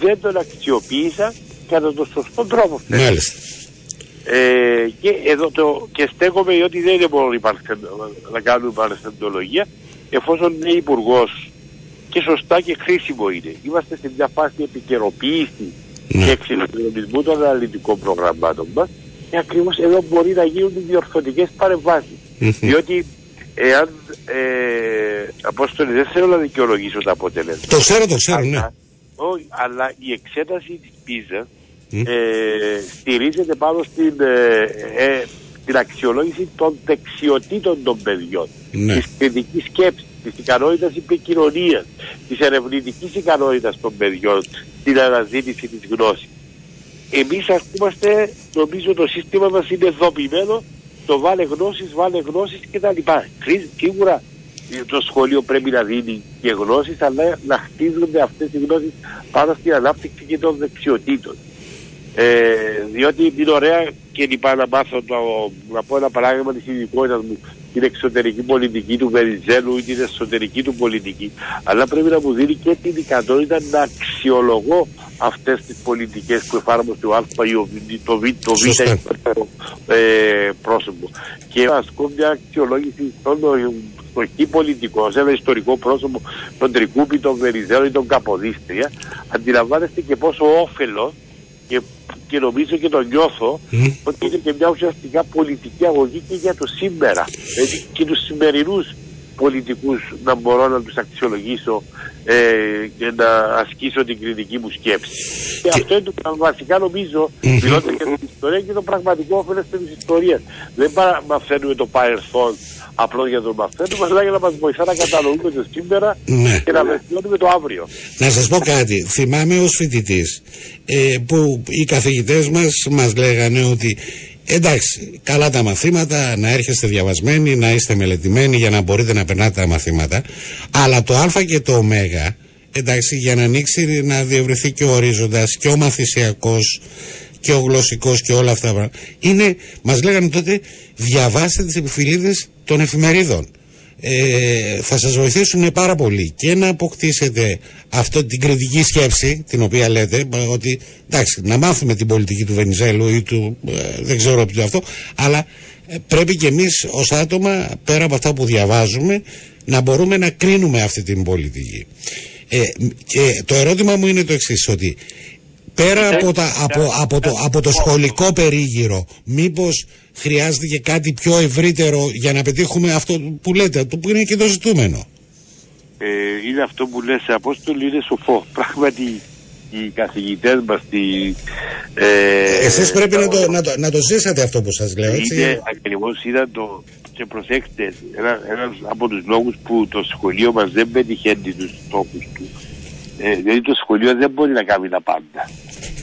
δεν τον αξιοποίησαν κατά τον σωστό τρόπο. Μάλιστα. Ε, και εδώ το, και στέκομαι ότι δεν είναι μόνο να κάνουμε παρασθεντολογία εφόσον είναι υπουργός και σωστά και χρήσιμο είναι. Είμαστε σε μια φάση επικαιροποίηση ναι. και εξυγχρονισμού των αναλυτικών προγραμμάτων μας και ακριβώς εδώ μπορεί να γίνουν οι διορθωτικές παρεμβάσεις. Διότι εάν. Ε, Απόστολη, δεν θέλω να δικαιολογήσω τα αποτελέσματα. Το ξέρω, το ξέρω, ναι. Όχι, αλλά η εξέταση της πίζας ε, στηρίζεται πάνω στην, ε, ε, την αξιολόγηση των δεξιοτήτων των παιδιών, ναι. της κριτικής σκέψης, της ικανότητας επικοινωνίας, της ερευνητικής ικανότητας των παιδιών, την αναζήτηση της γνώσης. Εμείς ασκούμαστε, νομίζω το σύστημα μας είναι δομημένο, το βάλε γνώσεις, βάλε γνώσεις κτλ. Σίγουρα το σχολείο πρέπει να δίνει και γνώσεις, αλλά να χτίζονται αυτές οι γνώσεις πάνω στην ανάπτυξη και των δεξιοτήτων. Ε, διότι είναι ωραία και λοιπά να μάθω το, να πω ένα παράδειγμα της ειδικότητας μου. Την εξωτερική πολιτική του Βεριζέλου ή την εσωτερική του πολιτική. Αλλά πρέπει να μου δίνει και την ικανότητα να αξιολογώ αυτές τις πολιτικές που εφάρμοσε το Α ή το Β, το Β ε, πρόσωπο. Και ασκώ μια αξιολόγηση στον στο πολιτικό, σε ένα ιστορικό πρόσωπο, τον Τρικούπη, τον Βεριζέλο ή τον Καποδίστρια, αντιλαμβάνεστε και πόσο όφελος και, και νομίζω και το νιώθω ότι είναι και μια ουσιαστικά πολιτική αγωγή και για το σήμερα. Δηλαδή και τους σημερινούς πολιτικούς να μπορώ να τους αξιολογήσω ε, και να ασκήσω την κριτική μου σκέψη. Και, αυτό είναι το βασικά νομίζω, μιλώντας για την ιστορία και το πραγματικό όφελος της ιστορίας. Δεν μαθαίνουμε το παρελθόν απλώς για τον μαθαίνουμε, αλλά για να μας βοηθά να κατανοούμε το σήμερα ναι. και να βελτιώνουμε το αύριο. Να σας πω κάτι. Θυμάμαι ως φοιτητής ε, που οι καθηγητές μας μας λέγανε ότι εντάξει, καλά τα μαθήματα, να έρχεστε διαβασμένοι, να είστε μελετημένοι για να μπορείτε να περνάτε τα μαθήματα. Αλλά το Α και το Ω, εντάξει, για να ανοίξει, να διευρυθεί και ο ορίζοντας και ο μαθησιακός και ο γλωσσικός και όλα αυτά είναι, μας λέγανε τότε διαβάστε τις επιφυλίδες των εφημερίδων ε, θα σας βοηθήσουν πάρα πολύ και να αποκτήσετε αυτό την κριτική σκέψη την οποία λέτε ότι εντάξει να μάθουμε την πολιτική του Βενιζέλου ή του ε, δεν ξέρω ποιο αυτό αλλά ε, πρέπει και εμείς ως άτομα πέρα από αυτά που διαβάζουμε να μπορούμε να κρίνουμε αυτή την πολιτική ε, και το ερώτημα μου είναι το εξής ότι πέρα από, τα, από, από, το, από το σχολικό περίγυρο, μήπως χρειάζεται και κάτι πιο ευρύτερο για να πετύχουμε αυτό που λέτε, το που είναι και το ζητούμενο. Ε, είναι αυτό που λες, Απόστολη, είναι σοφό. [laughs] Πράγματι, οι καθηγητές μας, τη, ε, Εσείς πρέπει να το, να, το, να το ζήσατε αυτό που σας λέω, έτσι. Είναι, ακριβώς ήταν το, και προσέξτε, ένα, ένας από τους λόγους που το σχολείο μας δεν πετυχαίνει τους στόχους του ε, δηλαδή το σχολείο δεν μπορεί να κάνει τα πάντα.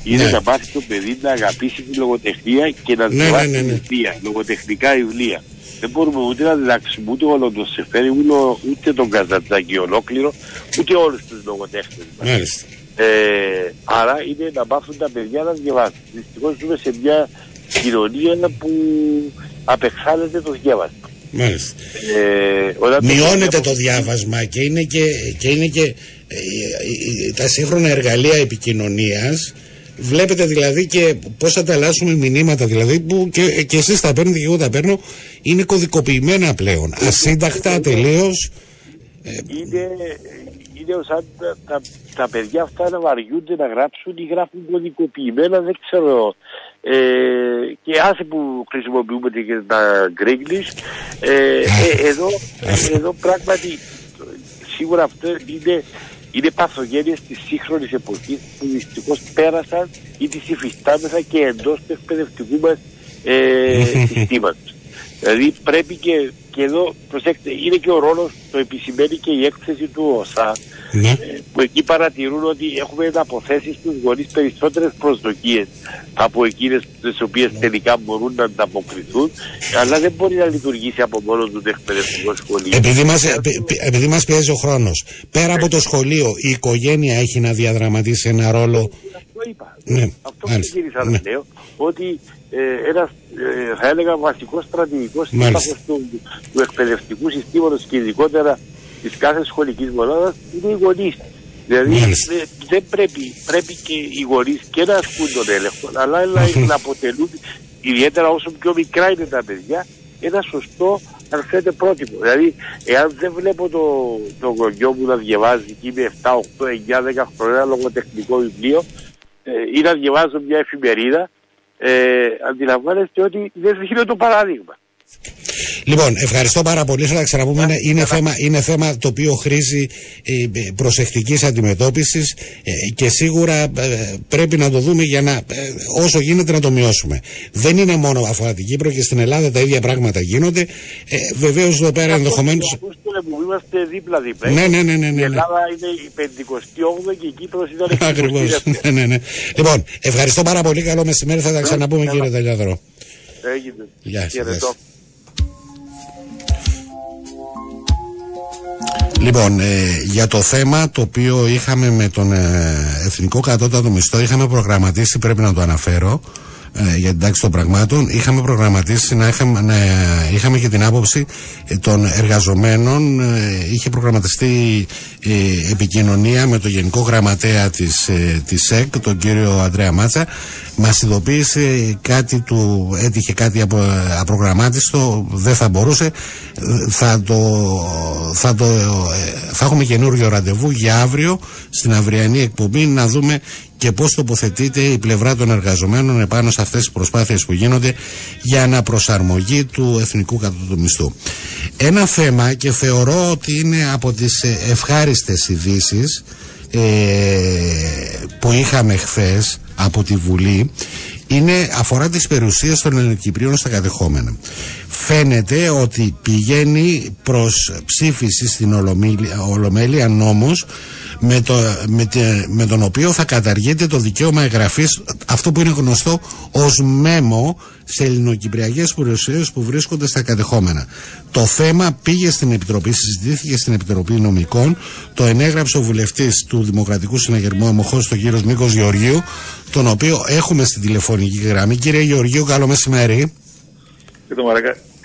Είναι ναι. να μάθει το παιδί να αγαπήσει τη λογοτεχνία και να ναι, διαβάσει ναι, ναι, ναι. βιβλία, λογοτεχνικά βιβλία. Δεν μπορούμε ούτε να διδάξουμε ούτε όλο τον Σεφέρι, ούτε τον Καζαντζάκη ολόκληρο, ούτε όλους τους λογοτέχνες μας. Ε, άρα είναι να μάθουν τα παιδιά να διαβάσουν. Δυστυχώς ζούμε σε μια κοινωνία που απεχθάνεται το διάβασμα. Μάλιστα. Ε, Μειώνεται το, διάβασμα και είναι και, και, είναι και ε, ε, τα σύγχρονα εργαλεία επικοινωνίας Βλέπετε δηλαδή και πώς ανταλλάσσουμε μηνύματα δηλαδή που και, και εσείς τα παίρνετε και εγώ τα παίρνω είναι κωδικοποιημένα πλέον. Ασύνταχτα τελείως. Είναι, είναι σαν τα, τα, τα, παιδιά αυτά να βαριούνται να γράψουν ή γράφουν κωδικοποιημένα, δεν ξέρω. Ε, και άσε που χρησιμοποιούμε και τα γκρίγκλις ε, ε, εδώ, εδώ πράγματι σίγουρα αυτό είναι είναι παθογένειες της σύγχρονης εποχής που δυστυχώς πέρασαν ή τις υφιστάμεθα και εντός του εκπαιδευτικού μας ε, [laughs] συστήματος. Δηλαδή πρέπει και, και εδώ, προσέξτε, είναι και ο ρόλος, το επισημαίνει και η έκθεση του ΟΣΑ, ναι. ε, που εκεί παρατηρούν ότι έχουμε αποθέσει στους γονείς περισσότερες προσδοκίες από εκείνες τις οποίες ναι. τελικά μπορούν να ανταποκριθούν, αλλά δεν μπορεί να λειτουργήσει από μόνο τους το εκπαιδευτικό σχολείο. Επειδή μας, επειδή μας πιέζει ο χρόνος, πέρα από το σχολείο, η οικογένεια έχει να διαδραματίσει ένα ρόλο αυτό είπα. Ναι, αυτό που γύρισα ναι. λέω, ότι ε, ένας, ε, θα έλεγα, βασικός στρατηγικός σύμμαχος του, του εκπαιδευτικού συστήματος και ειδικότερα της κάθε σχολικής μονάδας είναι οι γονείς. Δηλαδή ε, δεν πρέπει, πρέπει και οι γονείς και να ασκούν τον έλεγχο, αλλά να αποτελούν, ιδιαίτερα όσο πιο μικρά είναι τα παιδιά, ένα σωστό αν θέλετε πρότυπο. Δηλαδή, εάν δεν βλέπω το, το γονιό μου να διαβάζει και είμαι 7, 8, 9, 10 χρόνια ένα λογοτεχνικό βιβλίο, ε, ή να διαβάζω μια εφημερίδα, ε, αντιλαμβάνεστε ότι δεν είναι το παράδειγμα. Λοιπόν, ευχαριστώ πάρα πολύ. Θα τα ξαναπούμε. Είναι, είναι, θέμα, είναι θέμα το οποίο χρήζει ε, προσεκτικής αντιμετώπισης ε, και σίγουρα ε, πρέπει να το δούμε για να όσο γίνεται να το μειώσουμε. Δεν είναι μόνο αφορά την Κύπρο και στην Ελλάδα τα ίδια πράγματα γίνονται. Ε, Βεβαίως εδώ πέρα ενδεχομένω. που είμαστε δίπλα-δίπλα. Ναι, ναι, ναι, ναι, ναι. Η Ελλάδα είναι η 58η και η Κύπρος ήταν η Ακριβώς. ναι, ναι, ναι. Λοιπόν, ευχαριστώ πάρα πολύ. Καλό μεσημέρι. Θα τα ξαναπούμε, κύριε Ταλιάδρο. Έγινε. Γεια σας. Λοιπόν, ε, για το θέμα το οποίο είχαμε με τον ε, Εθνικό Κατώτατο Μισθό είχαμε προγραμματίσει, πρέπει να το αναφέρω, ε, για την τάξη των πραγμάτων είχαμε προγραμματίσει να είχαμε, να, είχαμε και την άποψη ε, των εργαζομένων ε, είχε προγραμματιστεί επικοινωνία με το Γενικό Γραμματέα της, της ΕΚ τον κύριο Αντρέα Μάτσα μας ειδοποίησε κάτι του έτυχε κάτι απο, απρογραμμάτιστο δεν θα μπορούσε θα το θα, το, θα έχουμε καινούριο ραντεβού για αύριο στην αυριανή εκπομπή να δούμε και πώς τοποθετείται η πλευρά των εργαζομένων επάνω σε αυτές τις προσπάθειες που γίνονται για αναπροσαρμογή του εθνικού κατώτου μισθού. Ένα θέμα και θεωρώ ότι είναι από τις ευχάριστες ειδήσεις ε, που είχαμε χθες από τη Βουλή είναι, αφορά τις περιουσίες των Ελληνοκυπρίων στα κατεχόμενα. Φαίνεται ότι πηγαίνει προς ψήφιση στην Ολομέλεια, Ολομέλεια νόμος με, το, με, με τον οποίο θα καταργείται το δικαίωμα εγγραφής αυτό που είναι γνωστό ως μέμο σε ελληνοκυπριακές περιουσίες που βρίσκονται στα κατεχόμενα. Το θέμα πήγε στην Επιτροπή, συζητήθηκε στην Επιτροπή Νομικών, το ενέγραψε ο βουλευτής του Δημοκρατικού Συναγερμού Αμοχώς, τον κύριο Μίκος Γεωργίου, τον οποίο έχουμε στην τηλεφωνική γραμμή. Κύριε Γεωργίου, καλό μεσημέρι.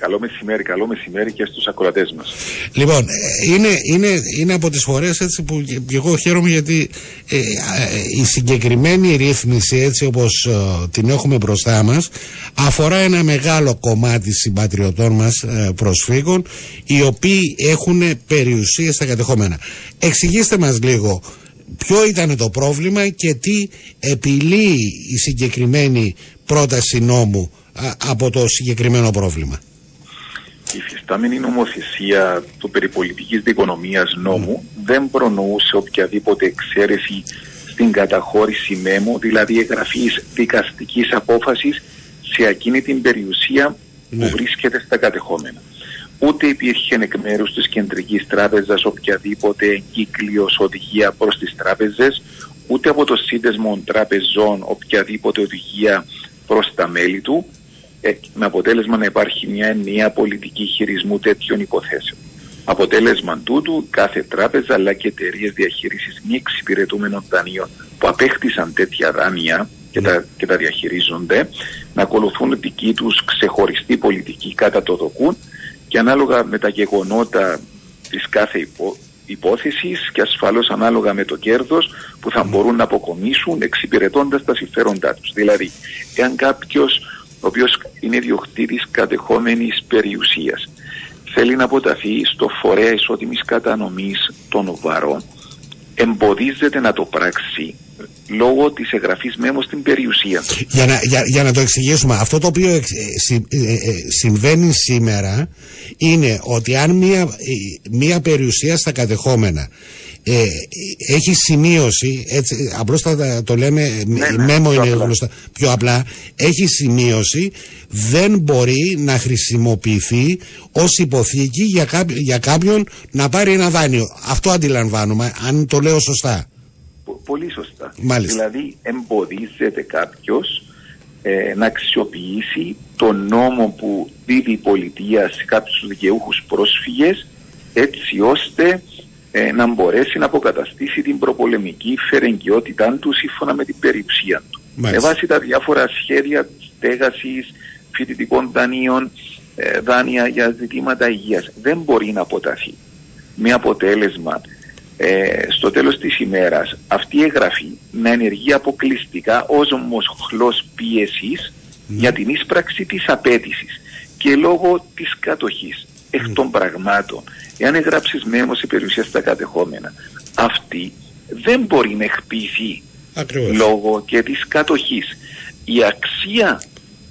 Καλό μεσημέρι, καλό μεσημέρι και στους ακροατές μας. Λοιπόν, ε, είναι, είναι, είναι από τις φορές έτσι που και εγώ χαίρομαι γιατί ε, ε, η συγκεκριμένη ρύθμιση έτσι όπως την έχουμε μπροστά μας αφορά ένα μεγάλο κομμάτι συμπατριωτών μας προσφύγων οι οποίοι έχουν περιουσίες στα κατεχόμενα. Εξηγήστε μας λίγο ποιο ήταν το πρόβλημα και τι επιλύει η συγκεκριμένη πρόταση νόμου από το συγκεκριμένο πρόβλημα η φυστάμενη νομοθεσία του περιπολιτικής δικονομίας νόμου δεν προνοούσε οποιαδήποτε εξαίρεση στην καταχώρηση μέμου, δηλαδή εγγραφής δικαστικής απόφασης σε εκείνη την περιουσία που ναι. βρίσκεται στα κατεχόμενα. Ούτε υπήρχε εκ μέρους της Κεντρικής Τράπεζας οποιαδήποτε εγκύκλιο οδηγία προς τις τράπεζες, ούτε από το Σύνδεσμο Τραπεζών οποιαδήποτε οδηγία προς τα μέλη του, ε, με αποτέλεσμα να υπάρχει μια ενιαία πολιτική χειρισμού τέτοιων υποθέσεων. Αποτέλεσμα τούτου, κάθε τράπεζα αλλά και εταιρείες διαχείρισης μη εξυπηρετούμενων δανείων που απέκτησαν τέτοια δάνεια και, τα, και τα διαχειρίζονται, να ακολουθούν δική τους ξεχωριστή πολιτική κατά το δοκούν και ανάλογα με τα γεγονότα της κάθε υπό, υπόθεσης και ασφαλώς ανάλογα με το κέρδος που θα μπορούν να αποκομίσουν εξυπηρετώντας τα συμφέροντά τους. Δηλαδή, εάν κάποιος ο οποίος είναι ιδιοκτήτης κατεχόμενης περιουσίας θέλει να αποταθεί στο φορέα ισότιμης κατανομής των βαρών εμποδίζεται να το πράξει λόγω της εγγραφής μέμω στην περιουσία. Για να, για, για να το εξηγήσουμε, αυτό το οποίο ε, ε, ε, συμβαίνει σήμερα είναι ότι αν μία, μία περιουσία στα κατεχόμενα ε, έχει σημείωση, έτσι, απλώς θα το λέμε, ναι, ναι, μέμο είναι γνωστά, πιο απλά, έχει σημείωση, δεν μπορεί να χρησιμοποιηθεί ως υποθήκη για, για κάποιον να πάρει ένα δάνειο. Αυτό αντιλαμβάνομαι, αν το λέω σωστά. Πολύ σωστά. Μάλιστα. Δηλαδή εμποδίζεται κάποιος ε, να αξιοποιήσει τον νόμο που δίδει η πολιτεία σε κάποιους δικαιούχους πρόσφυγες έτσι ώστε ε, να μπορέσει να αποκαταστήσει την προπολεμική φερεγγιότητά του σύμφωνα με την περιουσία του. Με βάση τα διάφορα σχέδια στέγασης, φοιτητικών δανείων, ε, δάνεια για ζητήματα υγείας. Δεν μπορεί να αποταθεί. Με αποτέλεσμα ε, στο τέλος της ημέρας αυτή η εγγραφή να ενεργεί αποκλειστικά ως μοσχλός πίεσης για την ίσπραξη της απέτησης και λόγω της κατοχής εκ των πραγμάτων εάν εγγράψεις μέμο σε περιουσία στα κατεχόμενα αυτή δεν μπορεί να εκποιηθεί λόγω και της κατοχής η αξία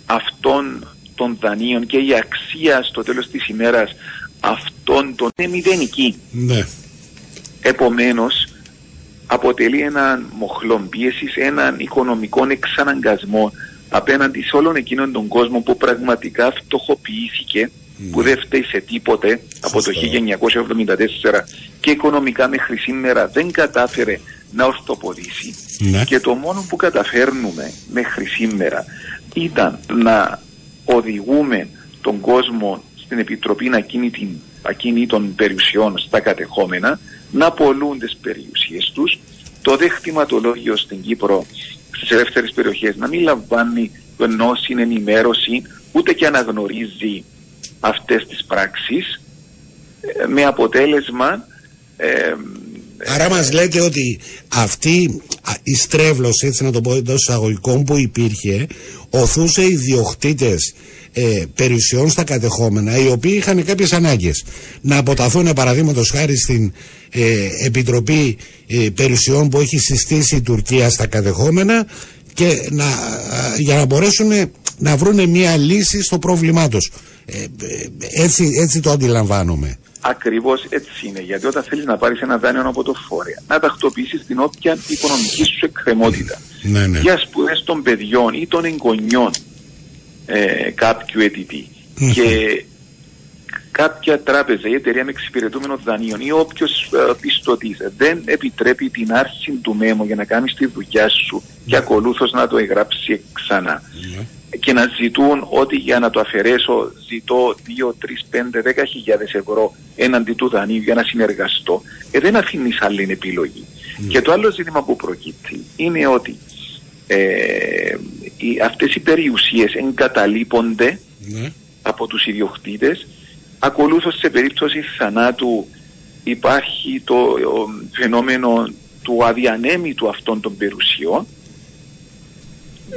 αυτών των δανείων και η αξία στο τέλος της ημέρας αυτών των είναι μηδενική. Ναι. Επομένως, αποτελεί έναν μοχλό πίεσης, έναν οικονομικό εξαναγκασμό απέναντι σε όλον εκείνον τον κόσμο που πραγματικά φτωχοποιήθηκε, ναι. Που δεν φταίει σε τίποτε από το 1974 και οικονομικά μέχρι σήμερα δεν κατάφερε να ορθοποδήσει. Ναι. Και το μόνο που καταφέρνουμε μέχρι σήμερα ήταν να οδηγούμε τον κόσμο στην Επιτροπή Ακίνητων Περιουσιών στα κατεχόμενα να πολλούν τις περιουσίες τους, το δε χτιματολόγιο στην Κύπρο στις ελεύθερες περιοχές να μην λαμβάνει γνώση, ενημέρωση, ούτε και αναγνωρίζει αυτές τις πράξεις ε, με αποτέλεσμα ε, Άρα μας λέτε ότι αυτή η στρέβλωση, έτσι να το πω εντός εισαγωγικών που υπήρχε, οθούσε οι διοκτήτες ε, περιουσιών στα κατεχόμενα, οι οποίοι είχαν κάποιες ανάγκες. Να αποταθούν παραδείγματος χάρη στην ε, Επιτροπή ε, Περιουσιών που έχει συστήσει η Τουρκία στα κατεχόμενα και να, για να μπορέσουν να βρουν μια λύση στο πρόβλημά τους. Ε, έτσι, έτσι το αντιλαμβάνομαι. Ακριβώς έτσι είναι. Γιατί όταν θέλεις να πάρεις ένα δάνειο από το φόρεα, να τακτοποιήσεις την όποια οικονομική σου εκκρεμότητα ναι, ναι. για σπουδές των παιδιών ή των εγγονιών ε, κάποιου αιτητή. Και κάποια τράπεζα ή εταιρεία με εξυπηρετούμενο δανείων ή όποιος ε, πιστωτή δεν επιτρέπει την άρση του μέμο για να κάνει τη δουλειά σου και ναι. ακολούθως να το εγγράψει ξανά. Ναι. Και να ζητούν ότι για να το αφαιρέσω ζητώ 2, 3, 5, 10 χιλιάδες ευρώ έναντι του δανείου για να συνεργαστώ. Ε, δεν αφήνει άλλη επιλογή. Ναι. Και το άλλο ζήτημα που προκύπτει είναι ότι ε, οι, αυτές οι περιουσίες εγκαταλείπονται ναι. από τους ιδιοκτήτες ακολούθως σε περίπτωση θανάτου υπάρχει το φαινόμενο του αδιανέμητου αυτών των περιουσιών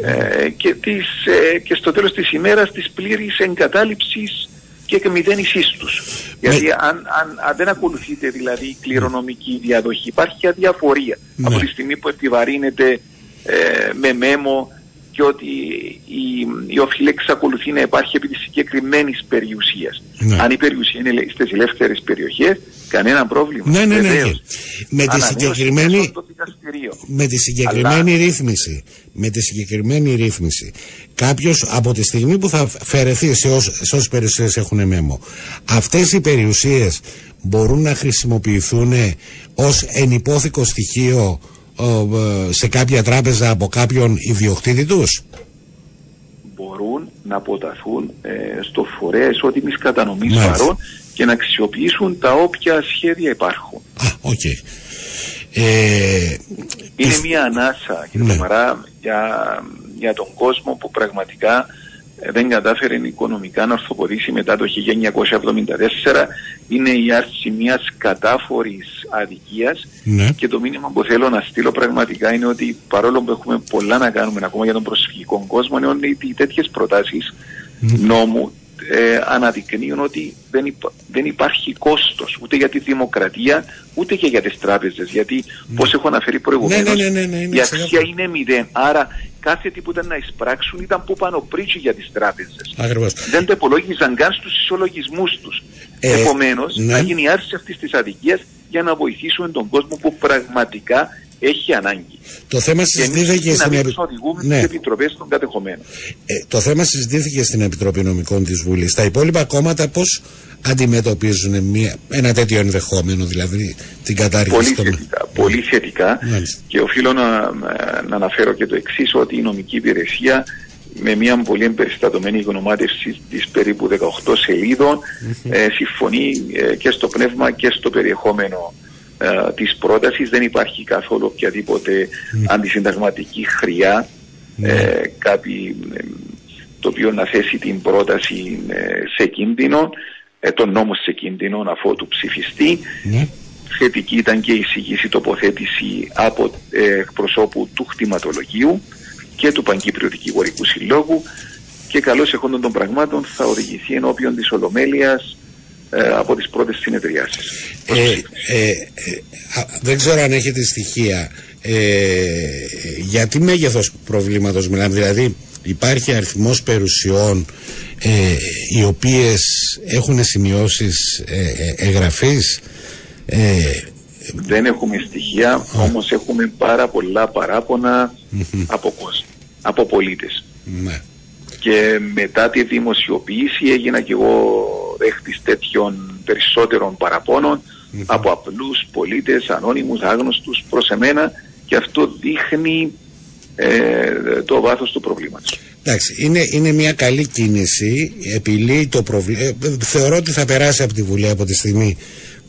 ε, και, της, ε, και στο τέλος της ημέρας της πλήρης εγκατάλειψης και εκμυδένισής τους. Γιατί αν, αν, αν, δεν ακολουθείται δηλαδή η κληρονομική διαδοχή υπάρχει αδιαφορία ναι. από τη στιγμή που επιβαρύνεται ε, με μέμο και ότι η, η οφείλη εξακολουθεί να υπάρχει επί της συγκεκριμένης περιουσίας. Ναι. Αν η περιουσία είναι στι ελεύθερες περιοχές, κανένα πρόβλημα. Ναι, ναι, ναι. ναι. Με, τη συγκεκριμένη, με τη συγκεκριμένη ρύθμιση, με τη συγκεκριμένη ρύθμιση, κάποιος από τη στιγμή που θα φερεθεί σε, όσες περιουσίες έχουν μέμο, αυτές οι περιουσίες μπορούν να χρησιμοποιηθούν ως ενυπόθηκο στοιχείο σε κάποια τράπεζα από κάποιον ιδιοκτήτη τους; Μπορούν να αποταθούν ε, στο φορέα ισότιμης κατανομής βαρών και να αξιοποιήσουν τα όποια σχέδια υπάρχουν. Α, okay. Ε, Είναι μια ανάσα, κύριε ναι. για, για τον κόσμο που πραγματικά ε, δεν κατάφερε οικονομικά να ορθοποδήσει μετά το 1974 είναι η άρση μιας κατάφορης αδικίας ναι. και το μήνυμα που θέλω να στείλω πραγματικά είναι ότι παρόλο που έχουμε πολλά να κάνουμε ακόμα για τον προσφυγικό κόσμο είναι ότι τέτοιες προτάσεις νόμου ε, αναδεικνύουν ότι δεν, δεν υπάρχει κόστος ούτε για τη δημοκρατία ούτε και για τις τράπεζες. Γιατί mm. πώς έχω αναφέρει προηγουμένως ναι, ναι, ναι, η αξία είναι μηδέν. Άρα κάθε τι που ήταν να εισπράξουν ήταν που πάνω πρίτσι για τις τράπεζες. Δεν το υπολόγιζαν καν στους ισολογισμούς τους. Ε, επομένως ναι. να γίνει άρση αυτής της αδικίας για να βοηθήσουμε τον κόσμο που πραγματικά έχει ανάγκη. Το θέμα συζητήθηκε στην Επιτροπή. Ναι. επιτροπές των κατεχομένων. Ε, το θέμα συζητήθηκε στην Επιτροπή Νομικών της Βουλής. Τα υπόλοιπα κόμματα πώς αντιμετωπίζουν μια, ένα τέτοιο ενδεχόμενο, δηλαδή την κατάργηση των. Θετικά, πολύ θετικά. Και οφείλω να, να αναφέρω και το εξής, ότι η νομική υπηρεσία με μια πολύ εμπεριστατωμένη γνωμάτευση της περίπου 18 σελίδων ε, συμφωνεί ε, και στο πνεύμα και στο περιεχόμενο ε, της πρότασης δεν υπάρχει καθόλου οποιαδήποτε mm. αντισυνταγματική χρειά ναι. ε, κάτι ε, το οποίο να θέσει την πρόταση ε, σε κίνδυνο ε, τον νόμο σε κίνδυνο αφού του ψηφιστεί ναι. θετική ήταν και η εισηγήση τοποθέτηση από εκπροσώπου του χτιματολογίου και του Παγκύπριου Δικηγορικού Συλλόγου και καλώς εχόντων των πραγμάτων θα οδηγηθεί ενώπιον της Ολομέλειας ε, από τις πρώτες συνεδριάσεις. Ε, ε, δεν ξέρω αν έχετε στοιχεία. για τι μέγεθος προβλήματος μιλάμε, δηλαδή υπάρχει αριθμός περιουσιών οι οποίες έχουν σημειώσεις εγγραφής; Δεν έχουμε στοιχεία, όμως έχουμε πάρα πολλά παράπονα από κόσμο, από πολίτες. Ναι. Και μετά τη δημοσιοποίηση έγινα και εγώ δέχτης τέτοιων περισσότερων από απλούς πολίτες, ανώνυμους, άγνωστους προς εμένα και αυτό δείχνει ε, το βάθος του προβλήματος. Εντάξει, είναι, είναι μια καλή κίνηση, επιλύει το προβλήμα, ε, θεωρώ ότι θα περάσει από τη Βουλή από τη στιγμή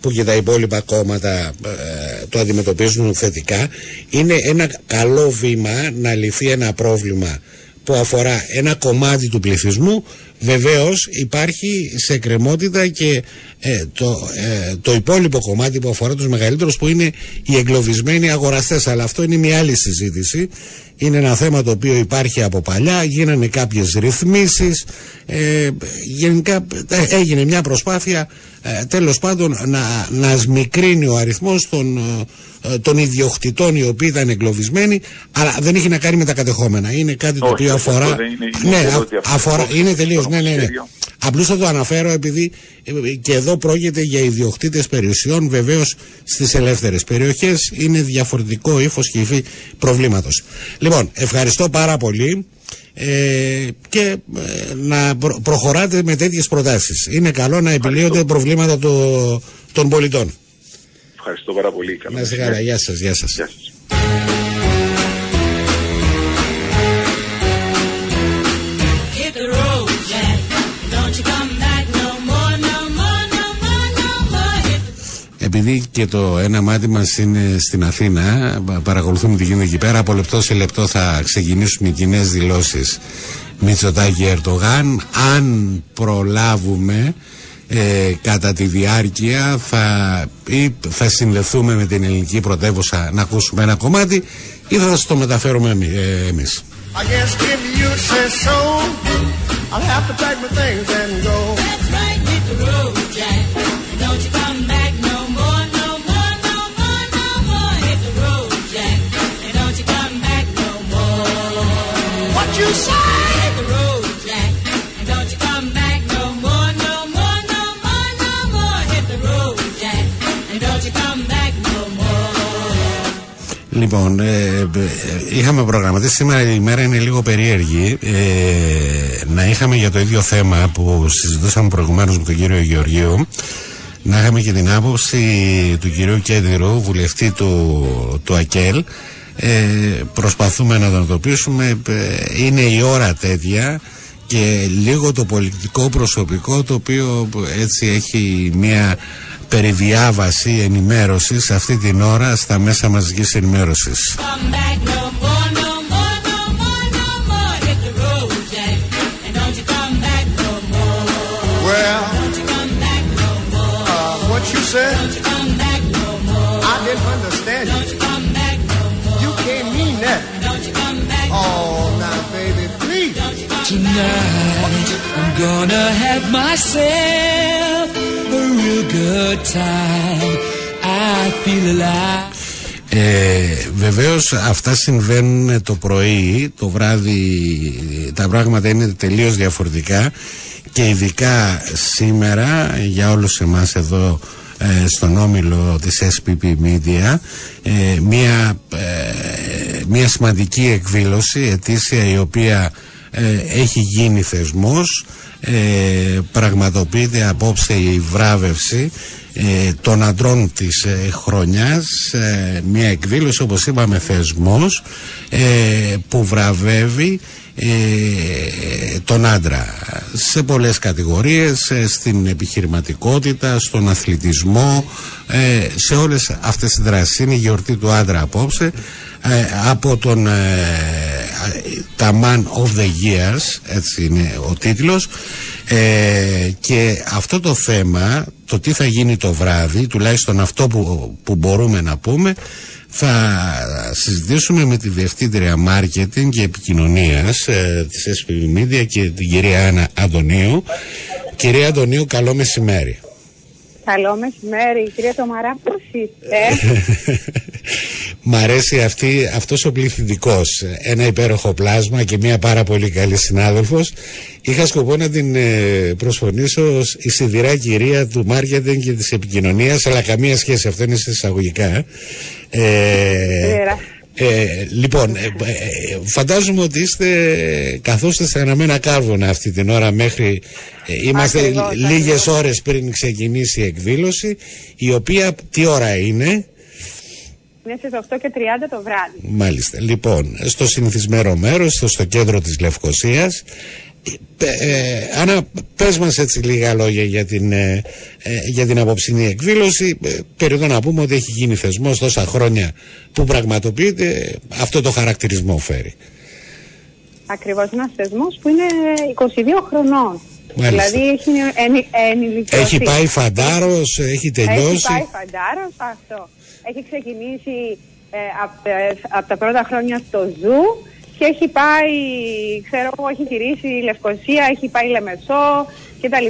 που και τα υπόλοιπα κόμματα ε, το αντιμετωπίζουν θετικά. Είναι ένα καλό βήμα να λυθεί ένα πρόβλημα που αφορά ένα κομμάτι του πληθυσμού βεβαίως υπάρχει σε κρεμότητα και ε, το, ε, το υπόλοιπο κομμάτι που αφορά τους μεγαλύτερους που είναι οι εγκλωβισμένοι αγοραστές. Αλλά αυτό είναι μια άλλη συζήτηση είναι ένα θέμα το οποίο υπάρχει από παλιά γίνανε κάποιες ρυθμίσεις ε, γενικά ε, έγινε μια προσπάθεια ε, τέλος πάντων να, να σμικρύνει ο αριθμός των, ε, των ιδιοκτητών οι οποίοι ήταν εγκλωβισμένοι αλλά δεν έχει να κάνει με τα κατεχόμενα είναι κάτι το οποίο αφορά είναι, είναι, ναι, αφορά, είναι τελείως ναι, ναι, ναι. Απλώς θα το αναφέρω επειδή και εδώ πρόκειται για ιδιοκτήτες περιουσιών βεβαίως στις ελεύθερες περιοχές είναι διαφορετικό ύφος και υφή προβλήματος. Λοιπόν, ευχαριστώ πάρα πολύ ε, και ε, να προχωράτε με τέτοιες προτάσεις. Είναι καλό να επιλύονται προβλήματα των πολιτών. Ευχαριστώ πάρα πολύ. Να είστε καλά. Γεια σας. Γεια σας. Γεια σας. Επειδή και το ένα μάτι μας είναι στην Αθήνα, παρακολουθούμε τι γίνεται εκεί πέρα. Από λεπτό σε λεπτό θα ξεκινήσουν οι κοινές δηλώσεις Μητσοτάκη Ερτογάν. Αν προλάβουμε ε, κατά τη διάρκεια θα, ή θα συνδεθούμε με την ελληνική πρωτεύουσα να ακούσουμε ένα κομμάτι ή θα σας το μεταφέρουμε ε, εμείς. Λοιπόν, ε, ε, είχαμε προγραμματίσει σήμερα η ημέρα είναι λίγο περίεργη. Ε, να είχαμε για το ίδιο θέμα που συζητούσαμε προηγουμένως με τον κύριο Γεωργίου να είχαμε και την άποψη του κυρίου Κέντηρου, βουλευτή του, του ΑΚΕΛ ε, προσπαθούμε να τον εντοπίσουμε είναι η ώρα τέτοια και λίγο το πολιτικό προσωπικό το οποίο έτσι έχει μια περιδιάβαση ενημέρωσης αυτή την ώρα στα μέσα μαζικής ενημέρωσης. Tonight I'm gonna have myself a real good time. I feel alive. Ε, βεβαίως αυτά συμβαίνουν το πρωί, το βράδυ τα πράγματα είναι τελείως διαφορετικά και ειδικά σήμερα για όλους εμάς εδώ ε, στον όμιλο της SPP Media ε, μια, ε, μια σημαντική εκδήλωση ετήσια η οποία ε, έχει γίνει θεσμός ε, πραγματοποιείται απόψε η βράβευση ε, των αντρών της ε, χρονιάς μια εκδήλωση όπως είπαμε θεσμός που βραβεύει τον άντρα σε πολλές κατηγορίες στην επιχειρηματικότητα, στον αθλητισμό σε όλες αυτές τις δράσεις. Είναι η γιορτή του άντρα απόψε από τον τα Man of the Years έτσι είναι ο τίτλος ε, και αυτό το θέμα το τι θα γίνει το βράδυ τουλάχιστον αυτό που, που μπορούμε να πούμε θα συζητήσουμε με τη Διευθύντρια Μάρκετινγκ και Επικοινωνίας ε, της SPV Media και την κυρία Άννα Αντωνίου Κυρία Αντωνίου καλό μεσημέρι Καλό μεσημέρι, κυρία Τομαρά, πώς είστε; [laughs] Μ' αρέσει αυτή, αυτός ο πληθυντικός, ένα υπέροχο πλάσμα και μια πάρα πολύ καλή συνάδελφος. Είχα σκοπό να την ε, προσφωνήσω η σιδηρά κυρία του μάρκετινγκ και της επικοινωνίας, αλλά καμία σχέση, αυτό είναι σε εισαγωγικά. Ε, ε, λοιπόν, ε, ε, φαντάζομαι ότι είστε καθώς είστε αναμένα κάρβουνα αυτή την ώρα μέχρι είμαστε ακριβώς, λίγες ώρες πριν ξεκινήσει η εκδήλωση η οποία τι ώρα είναι; Είναι στις 8 και 30 το βράδυ Μάλιστα, λοιπόν στο συνηθισμένο μέρος στο, στο κέντρο της Λευκοσίας ε, Άννα, πες μας έτσι λίγα λόγια για την, ε, ε για την απόψινή εκδήλωση. Ε, να πούμε ότι έχει γίνει θεσμός τόσα χρόνια που πραγματοποιείται αυτό το χαρακτηρισμό φέρει. Ακριβώς ένας θεσμός που είναι 22 χρονών. Δηλαδή έχει ενηλικιωθεί. Έχει πάει φαντάρος, έχει τελειώσει. Έχει πάει φαντάρος, αυτό. Έχει ξεκινήσει ε, από τα πρώτα χρόνια στο Zoo και έχει πάει, ξέρω εγώ, έχει γυρίσει η Λευκοσία, έχει πάει η Λεμεσό κτλ.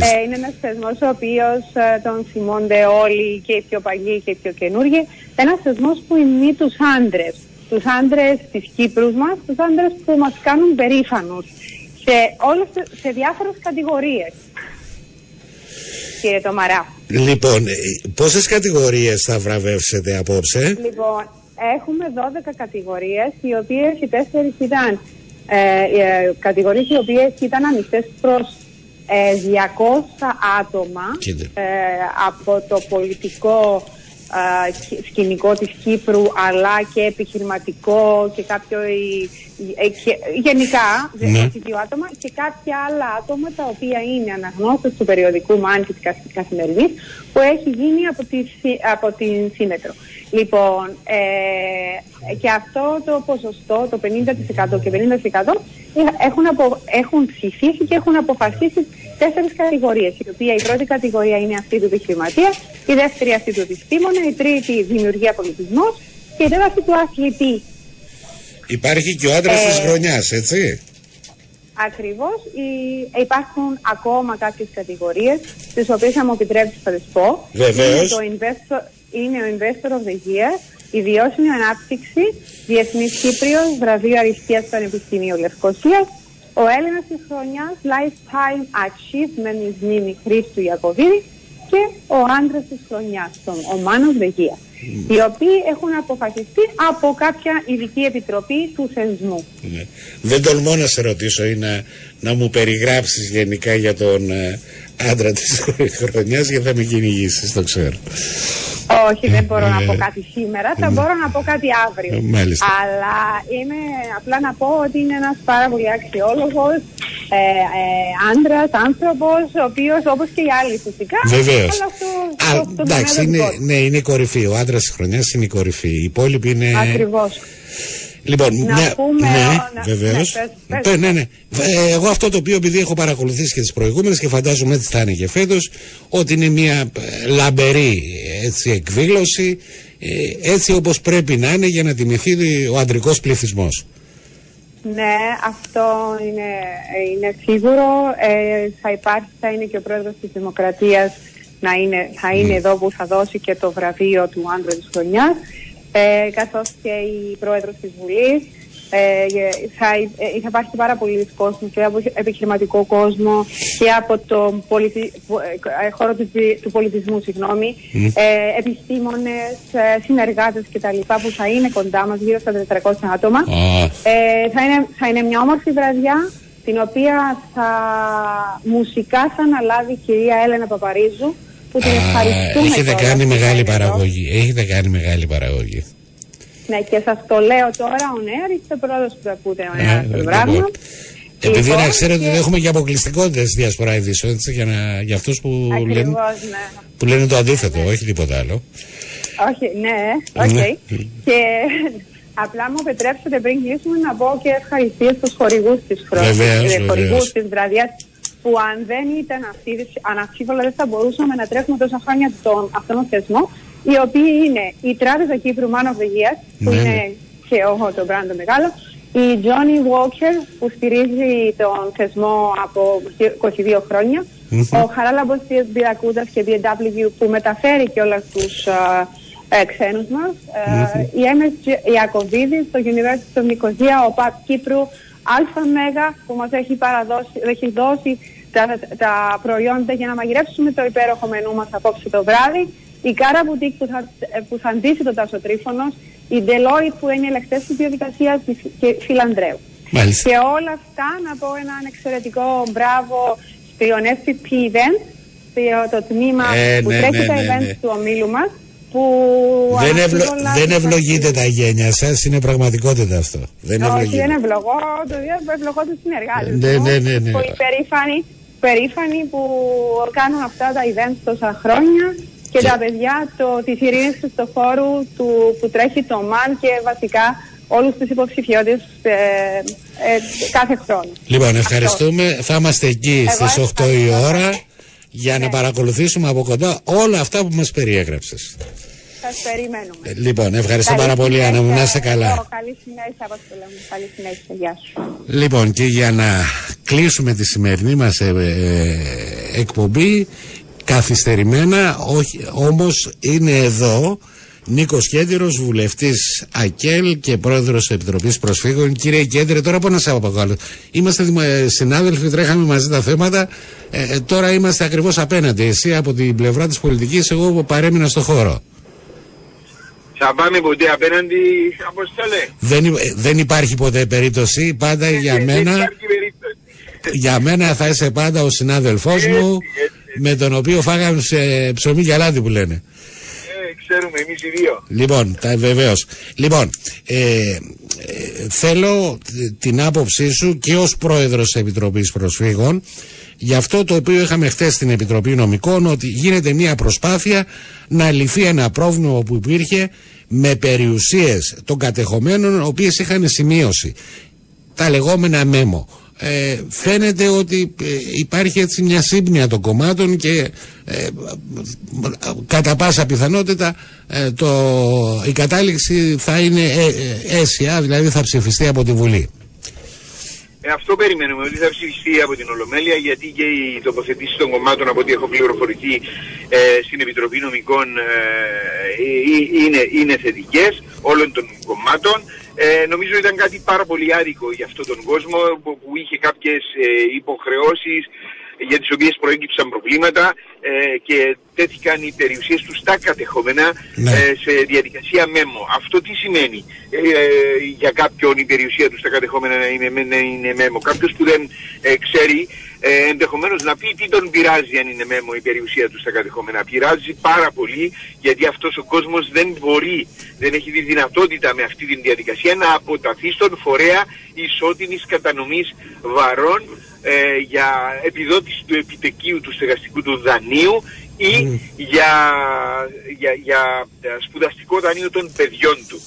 ε, είναι ένας θεσμός ο οποίος ε, τον θυμούνται όλοι και οι πιο παλιοί και οι πιο καινούργοι. Ένας θεσμός που υμνεί τους άντρες. Τους άντρες της Κύπρου μας, τους άντρες που μας κάνουν περήφανους. Σε, όλες, σε διάφορες κατηγορίες. Κύριε Τομαρά. Λοιπόν, ε, πόσες κατηγορίες θα βραβεύσετε απόψε; Λοιπόν, έχουμε 12 κατηγορίες, οι οποίες οι τέσσερις ήταν ε, ε, κατηγορίες οι οποίες ήταν ανοιχτές προς ε, 200 άτομα ε, από το πολιτικό ε, σκηνικό της Κύπρου αλλά και επιχειρηματικό και κάποιο γενικά ναι. δύο άτομα και κάποια άλλα άτομα τα οποία είναι αναγνώστες του περιοδικού ΜΑΝ και της Καθημερινής που έχει γίνει από, τη, από την Σύνετρο. Λοιπόν, ε, και αυτό το ποσοστό, το 50% και 50% έχουν, απο, έχουν ψηφίσει και έχουν αποφασίσει τέσσερις κατηγορίες. Η οποία η πρώτη κατηγορία είναι αυτή του επιχειρηματίας, η δεύτερη αυτή του επιστήμονα, η τρίτη δημιουργία πολιτισμός και η τέταρτη του αθλητή. Υπάρχει και ο άντρας ε, της χρονιάς, έτσι. Ακριβώς. υπάρχουν ακόμα κάποιες κατηγορίες, τις οποίες θα μου επιτρέψεις θα τις πω. Βεβαίως. Είναι, το investor, είναι ο Investor of the Year, η βιώσιμη ανάπτυξη, Διεθνής Κύπριος, βραβείο αριστείας Πανεπιστημίου Λευκοσίας, ο Έλληνας της χρονιάς, Lifetime Achievement is Νίμη Χρήστου Ιακωβίδη και ο άντρας της χρονιάς, τον, ο Μάνος Βεγία οι οποίοι έχουν αποφασιστεί από κάποια ειδική επιτροπή του θεσμού. Ναι. Δεν τολμώ να σε ρωτήσω ή να, να μου περιγράψεις γενικά για τον ε, άντρα της χρονιάς γιατί θα με κυνηγήσεις, το ξέρω. Όχι, δεν μπορώ να πω κάτι σήμερα, θα μπορώ να πω κάτι αύριο. Αλλά είμαι απλά να πω ότι είναι ένας πάρα πολύ αξιόλογος ε, ε, άντρας, άνθρωπος, ο οποίος όπως και οι άλλοι φυσικά. Βεβαίως. εντάξει, είναι, ναι, είναι η κορυφή. Ο άντρας της χρονιάς είναι η κορυφή. Οι υπόλοιποι είναι... Ακριβώς. Λοιπόν, να ναι, πούμε, ναι, βεβαίως. Ναι, ναι, ναι. Ε, εγώ αυτό το οποίο επειδή έχω παρακολουθήσει και τις προηγούμενες και φαντάζομαι έτσι θα είναι και φέτος, ότι είναι μια ε, λαμπερή έτσι, εκδήλωση, ε, έτσι όπως πρέπει να είναι για να τιμηθεί ο αντρικός πληθυσμός. Ναι, αυτό είναι, είναι σίγουρο. Ε, θα υπάρχει, θα είναι και ο πρόεδρος της Δημοκρατίας να είναι, θα είναι εδώ που θα δώσει και το βραβείο του άντρα της χρονιάς ε, καθώς και η πρόεδρος της Βουλής. Ε, θα, ε, θα υπάρχει πάρα πολύ κόσμο και από επιχειρηματικό κόσμο και από το πολιτι... Ε, χώρο του, του πολιτισμού, συγγνώμη, mm. ε, επιστήμονες, ε, συνεργάτες κτλ. που θα είναι κοντά μας, γύρω στα 400 άτομα. Ε, θα, είναι, θα είναι μια όμορφη βραδιά, την οποία θα μουσικά θα αναλάβει η κυρία Έλενα Παπαρίζου, που την ευχαριστούμε. Έχετε κάνει μεγάλη παραγωγή. Έχετε κάνει μεγάλη παραγωγή. Ναι, και σας το λέω τώρα ο Νέα, είστε πρώτο που ακούτε ο Νέα το πράγμα. Λοιπόν. Επειδή να ξέρετε ότι έχουμε και αποκλειστικότητες διασπορά ειδήσεων για, να, για αυτούς που, λένε, ναι. που λένε το αντίθετο, ναι. όχι τίποτα άλλο. Όχι, ναι, OK. Okay. Ναι. Και [laughs] απλά μου επιτρέψετε πριν κλείσουμε να πω και ευχαριστίες στους χορηγούς της χορηγούς της βραδιάς που αν δεν ήταν αυτοί, αναμφίβολα δεν θα μπορούσαμε να τρέχουμε τόσα χρόνια τον, αυτόν τον θεσμό, οι οποίοι είναι η Τράπεζα Κύπρου Man of the Year, που ναι, είναι ναι. και εγώ το brand το μεγάλο, η Johnny Walker που στηρίζει τον θεσμό από 22 χρόνια, mm-hmm. ο Χαράλαμπος Μπυρακούδας και BMW που μεταφέρει και όλα τους ε, ξένους μας, mm-hmm. η MS Ιακωβίδη, το University of Nicosia, ο ΠΑΠ Κύπρου, Αλφα Μέγα που μας έχει, παραδώσει, έχει δώσει τα, τα προϊόντα για να μαγειρεύσουμε το υπέροχο μενού μας απόψε το βράδυ, η Κάρα Μπουτίκ που θα, που θα ντύσει τον Τάσο Τρίφωνος, η Deloitte που είναι ελεγχτές της διαδικασίας και Φιλανδρέου. Μάλιστα. Και όλα αυτά να πω έναν εξαιρετικό μπράβο στον FPP Event, το τμήμα ε, που ναι, τρέχει ναι, τα ναι, events του ομίλου μας, που δεν, ευλο... δεν ευλογείτε τα γένια σας, είναι πραγματικότητα αυτό. Δεν Όχι, δεν ευλογώ, το ευλογώ τους συνεργάτε. Ναι, ναι, ναι, ναι. Που υπερήφανοι, περήφανοι που κάνουν αυτά τα events τόσα χρόνια και, τα παιδιά το, της ειρήνης του χώρου του, που τρέχει το ΜΑΝ και βασικά όλους τους υποψηφιώτες ε, ε, κάθε χρόνο. Λοιπόν, ευχαριστούμε. Θα είμαστε εκεί στις 8 η ώρα για να ναι. παρακολουθήσουμε από κοντά όλα αυτά που μας περιέγραψες. Σας περιμένουμε. Ε, λοιπόν, ευχαριστώ πάρα πολύ, Άννα μου. Να είστε καλά. Καλή συνέχεια, Καλή συνέχεια. Γεια σου. Λοιπόν, και για να κλείσουμε τη σημερινή μας ε, ε, εκπομπή, καθυστερημένα, όχι, όμως είναι εδώ Νίκος Κέντρος, βουλευτής ΑΚΕΛ και πρόεδρος Επιτροπής Προσφύγων. Κύριε Κέντρε, τώρα πώς να σε αποκαλώ. Είμαστε συνάδελφοι, τρέχαμε μαζί τα θέματα. Ε, τώρα είμαστε ακριβώς απέναντι. Εσύ από την πλευρά της πολιτικής, εγώ παρέμεινα στο χώρο. Θα πάμε ποτέ απέναντι, Αποστολέ. Δεν, δεν υπάρχει ποτέ περίπτωση. Πάντα για ε, μένα... Για μένα θα είσαι πάντα ο συνάδελφός μου με τον οποίο φάγαμε σε ψωμί και αλάτι που λένε. Ε, ξέρουμε εμείς οι δύο. Λοιπόν, τα, βεβαίως. Λοιπόν, ε, ε, θέλω την άποψή σου και ως πρόεδρος της Επιτροπής Προσφύγων για αυτό το οποίο είχαμε χθες στην Επιτροπή Νομικών ότι γίνεται μια προσπάθεια να λυθεί ένα πρόβλημα που υπήρχε με περιουσίες των κατεχομένων οι οποίες είχαν σημείωση τα λεγόμενα μέμο ε, φαίνεται ότι ε, υπάρχει έτσι μια σύμπνοια των κομμάτων και ε, κατά πάσα πιθανότητα ε, το, η κατάληξη θα είναι αίσια, δηλαδή θα ψηφιστεί από τη Βουλή. Ε, αυτό περιμένουμε, ότι θα ψηφιστεί από την Ολομέλεια, γιατί και οι τοποθετήσεις των κομμάτων, από ό,τι έχω πληροφορηθεί ε, στην Επιτροπή Νομικών, ε, είναι, είναι θετικές όλων των κομμάτων. Ε, νομίζω ήταν κάτι πάρα πολύ άδικο για αυτόν τον κόσμο που, που είχε κάποιες ε, υποχρεώσεις για τις οποίες προέκυψαν προβλήματα ε, και τέθηκαν οι περιουσίες τους στα κατεχόμενα ναι. ε, σε διαδικασία μέμο. Αυτό τι σημαίνει; Ε, για κάποιον η περιουσία του στα κατεχόμενα να είναι, να είναι μέμο. Κάποιος που δεν ξέρει ε, ενδεχομένως να πει τι τον πειράζει αν είναι μέμο η περιουσία του στα κατεχόμενα. Πειράζει πάρα πολύ γιατί αυτός ο κόσμος δεν μπορεί, δεν έχει τη δυνατότητα με αυτή τη διαδικασία να αποταθεί στον φορέα ισότιμης κατανομής βαρών ε, για επιδότηση του επιτεκίου του στεγαστικού του δανείου ή για, για, για σπουδαστικό δανείο των παιδιών του.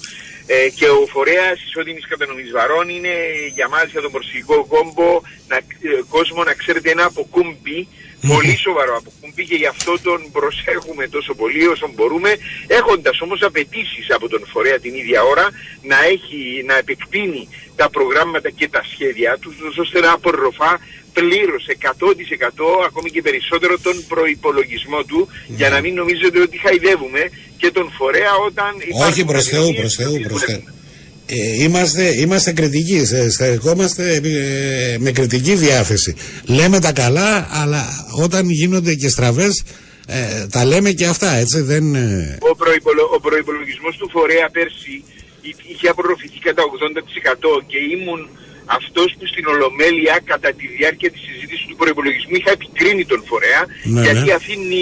Ε, και ο φορέας ισότιμης κατανομής βαρών είναι για μας για τον προσφυγικό κόμπο να, ε, κόσμο να ξέρετε ένα αποκούμπι πολύ σοβαρό αποκούμπι και γι' αυτό τον προσέχουμε τόσο πολύ όσο μπορούμε έχοντας όμως απαιτήσεις από τον φορέα την ίδια ώρα να, έχει, να επεκτείνει τα προγράμματα και τα σχέδια τους ώστε να απορροφά πλήρως 100% ακόμη και περισσότερο τον προϋπολογισμό του για να μην νομίζετε ότι χαϊδεύουμε και τον φορέα όταν Όχι προς Θεού, προς Θεού, προς Θεού. Ε, είμαστε, είμαστε κριτικοί, στεκόμαστε ε, με κριτική διάθεση. Λέμε τα καλά, αλλά όταν γίνονται και στραβές, ε, τα λέμε και αυτά, έτσι δεν... Ε. Ο, προϋπολο, ο προϋπολογισμός του φορέα πέρσι είχε απορροφηθεί κατά 80% και ήμουν αυτός που στην Ολομέλεια κατά τη διάρκεια της συζήτησης του προϋπολογισμού είχα επικρίνει τον φορέα ναι, γιατί ναι. αφήνει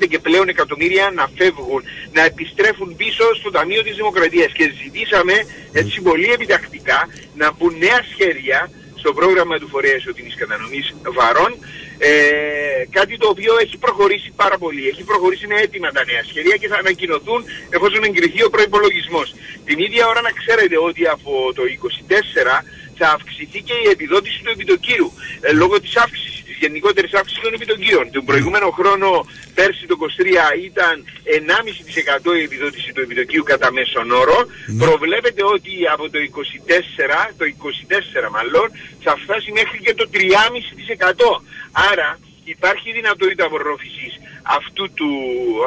25 και πλέον εκατομμύρια να φεύγουν, να επιστρέφουν πίσω στο Ταμείο της Δημοκρατίας και ζητήσαμε έτσι πολύ επιτακτικά να μπουν νέα σχέδια στο πρόγραμμα του φορέα ισοτιμής κατανομής βαρών ε, κάτι το οποίο έχει προχωρήσει πάρα πολύ. Έχει προχωρήσει είναι έτοιμα τα νέα σχέδια και θα ανακοινωθούν εφόσον εγκριθεί ο προϋπολογισμός. Την ίδια ώρα να ξέρετε ότι από το 24 θα αυξηθεί και η επιδότηση του επιτοκίου ε, λόγω της αύξησης, της γενικότερης αύξησης των επιτοκίων. Τον προηγούμενο χρόνο, πέρσι το 23 ήταν 1,5% η επιδότηση του επιτοκίου κατά μέσον όρο. Ναι. Προβλέπεται ότι από το 24, το 24 μάλλον, θα φτάσει μέχρι και το 3,5%. Άρα υπάρχει δυνατότητα απορρόφησης αυτού του,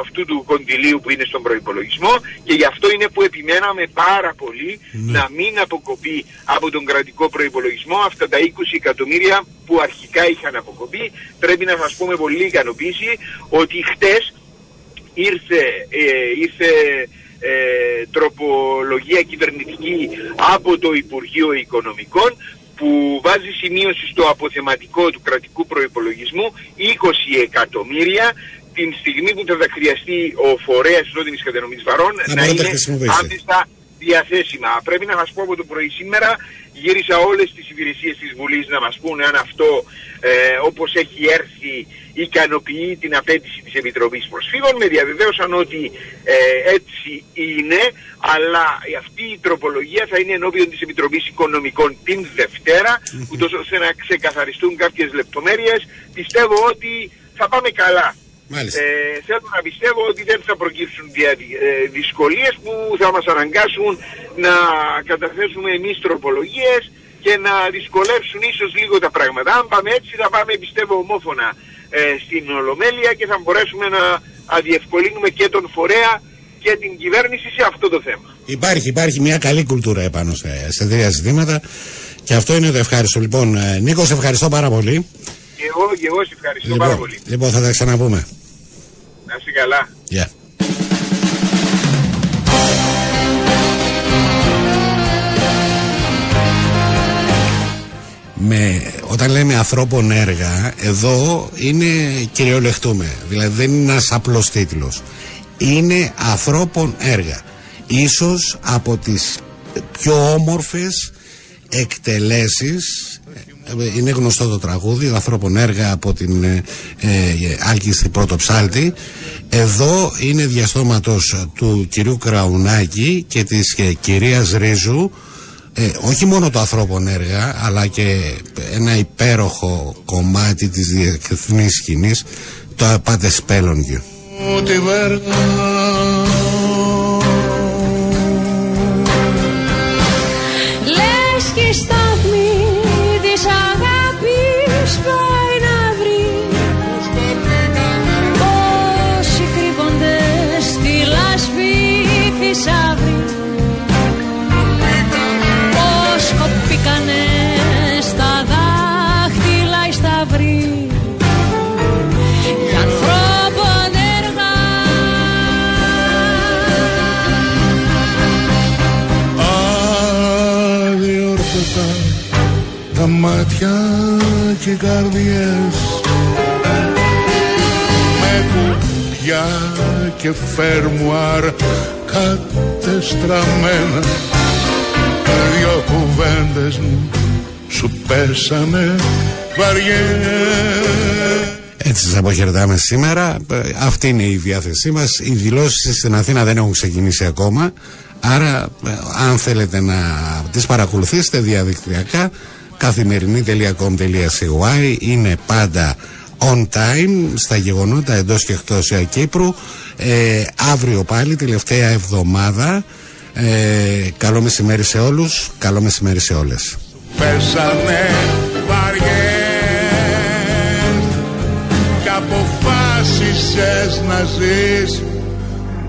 αυτού του κοντιλίου που είναι στον προϋπολογισμό και γι' αυτό είναι που επιμέναμε πάρα πολύ ναι. να μην αποκοπεί από τον κρατικό προϋπολογισμό αυτά τα 20 εκατομμύρια που αρχικά είχαν αποκοπεί. Πρέπει να σας πούμε πολύ ικανοποίηση ότι χτες ήρθε, ε, ήρθε ε, τροπολογία κυβερνητική από το Υπουργείο Οικονομικών που βάζει σημείωση στο αποθεματικό του κρατικού προϋπολογισμού 20 εκατομμύρια την στιγμή που θα χρειαστεί ο φορέας της κατανομής βαρών να, να είναι άμεσα διαθέσιμα. Πρέπει να σας πω από το πρωί σήμερα γύρισα όλες τις υπηρεσίες της Βουλής να μας πούνε αν αυτό ε, όπως έχει έρθει ικανοποιεί την απέτηση της Επιτροπής Προσφύγων. Με διαβεβαίωσαν ότι ε, έτσι είναι, αλλά αυτή η τροπολογία θα είναι ενώπιον της Επιτροπής Οικονομικών την Δευτέρα, ούτως ώστε να ξεκαθαριστούν κάποιες λεπτομέρειες. Πιστεύω ότι θα πάμε καλά. Ε, θέλω να πιστεύω ότι δεν θα προκύψουν δια, ε, δυσκολίες που θα μας αναγκάσουν να καταθέσουμε εμείς τροπολογίες και να δυσκολεύσουν ίσως λίγο τα πράγματα. Αν πάμε έτσι θα πάμε πιστεύω ομόφωνα ε, στην Ολομέλεια και θα μπορέσουμε να αδιευκολύνουμε και τον φορέα και την κυβέρνηση σε αυτό το θέμα. Υπάρχει, υπάρχει μια καλή κουλτούρα επάνω σε, σε τρία ζητήματα και αυτό είναι το ευχάριστο. Λοιπόν, ε, Νίκος, σε ευχαριστώ πάρα πολύ. Και εγώ, και εγώ σε ευχαριστώ λοιπόν, πάρα πολύ. Λοιπόν, θα τα ξαναπούμε. Να είσαι καλά. Yeah. Με, όταν λέμε ανθρώπων έργα, εδώ είναι κυριολεχτούμε. Δηλαδή δεν είναι ένας απλός τίτλος. Είναι ανθρώπων έργα. Ίσως από τις πιο όμορφες εκτελέσεις είναι γνωστό το τραγούδι ο ανθρώπων έργα από την ε, ε, πρώτο ψάλτη εδώ είναι διαστόματος του κυρίου Κραουνάκη και της ε, κυρίας Ρίζου ε, όχι μόνο το ανθρώπων έργα αλλά και ένα υπέροχο κομμάτι της διεθνής σκηνής το Απάτε Σπέλονγκιο μάτια και καρδιές με κουπιά και φέρμουαρ κατεστραμμένα δυο κουβέντες μου σου πέσανε βαριές έτσι σας αποχαιρετάμε σήμερα. Ε, αυτή είναι η διάθεσή μας. Οι δηλώσεις στην Αθήνα δεν έχουν ξεκινήσει ακόμα. Άρα ε, αν θέλετε να τις παρακολουθήσετε διαδικτυακά καθημερινή.com.cy είναι πάντα on time στα γεγονότα εντός και εκτός Κύπρου. Ε, αύριο πάλι τελευταία εβδομάδα. Ε, καλό μεσημέρι σε όλους, καλό μεσημέρι σε όλες. Πέσανε αποφάσισες να ζεις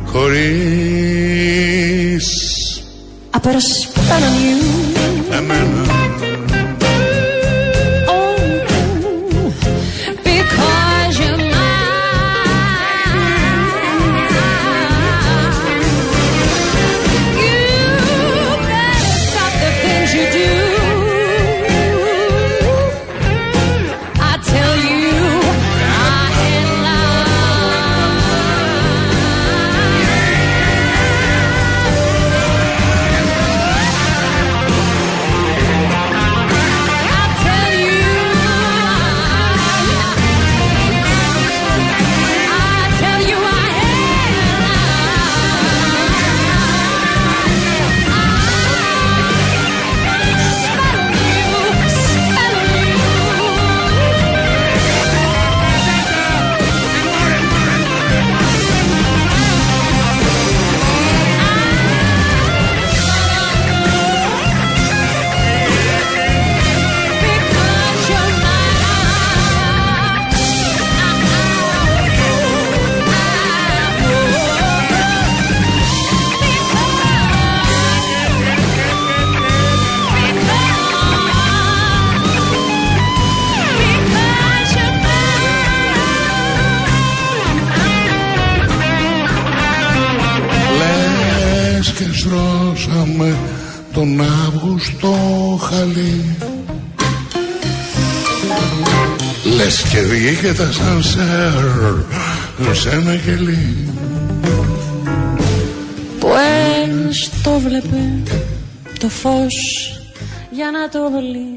χωρίς I put a spell on you και βγήκε τα σανσέρ σε ένα κελί Που το βλέπε το φως για να το δολεί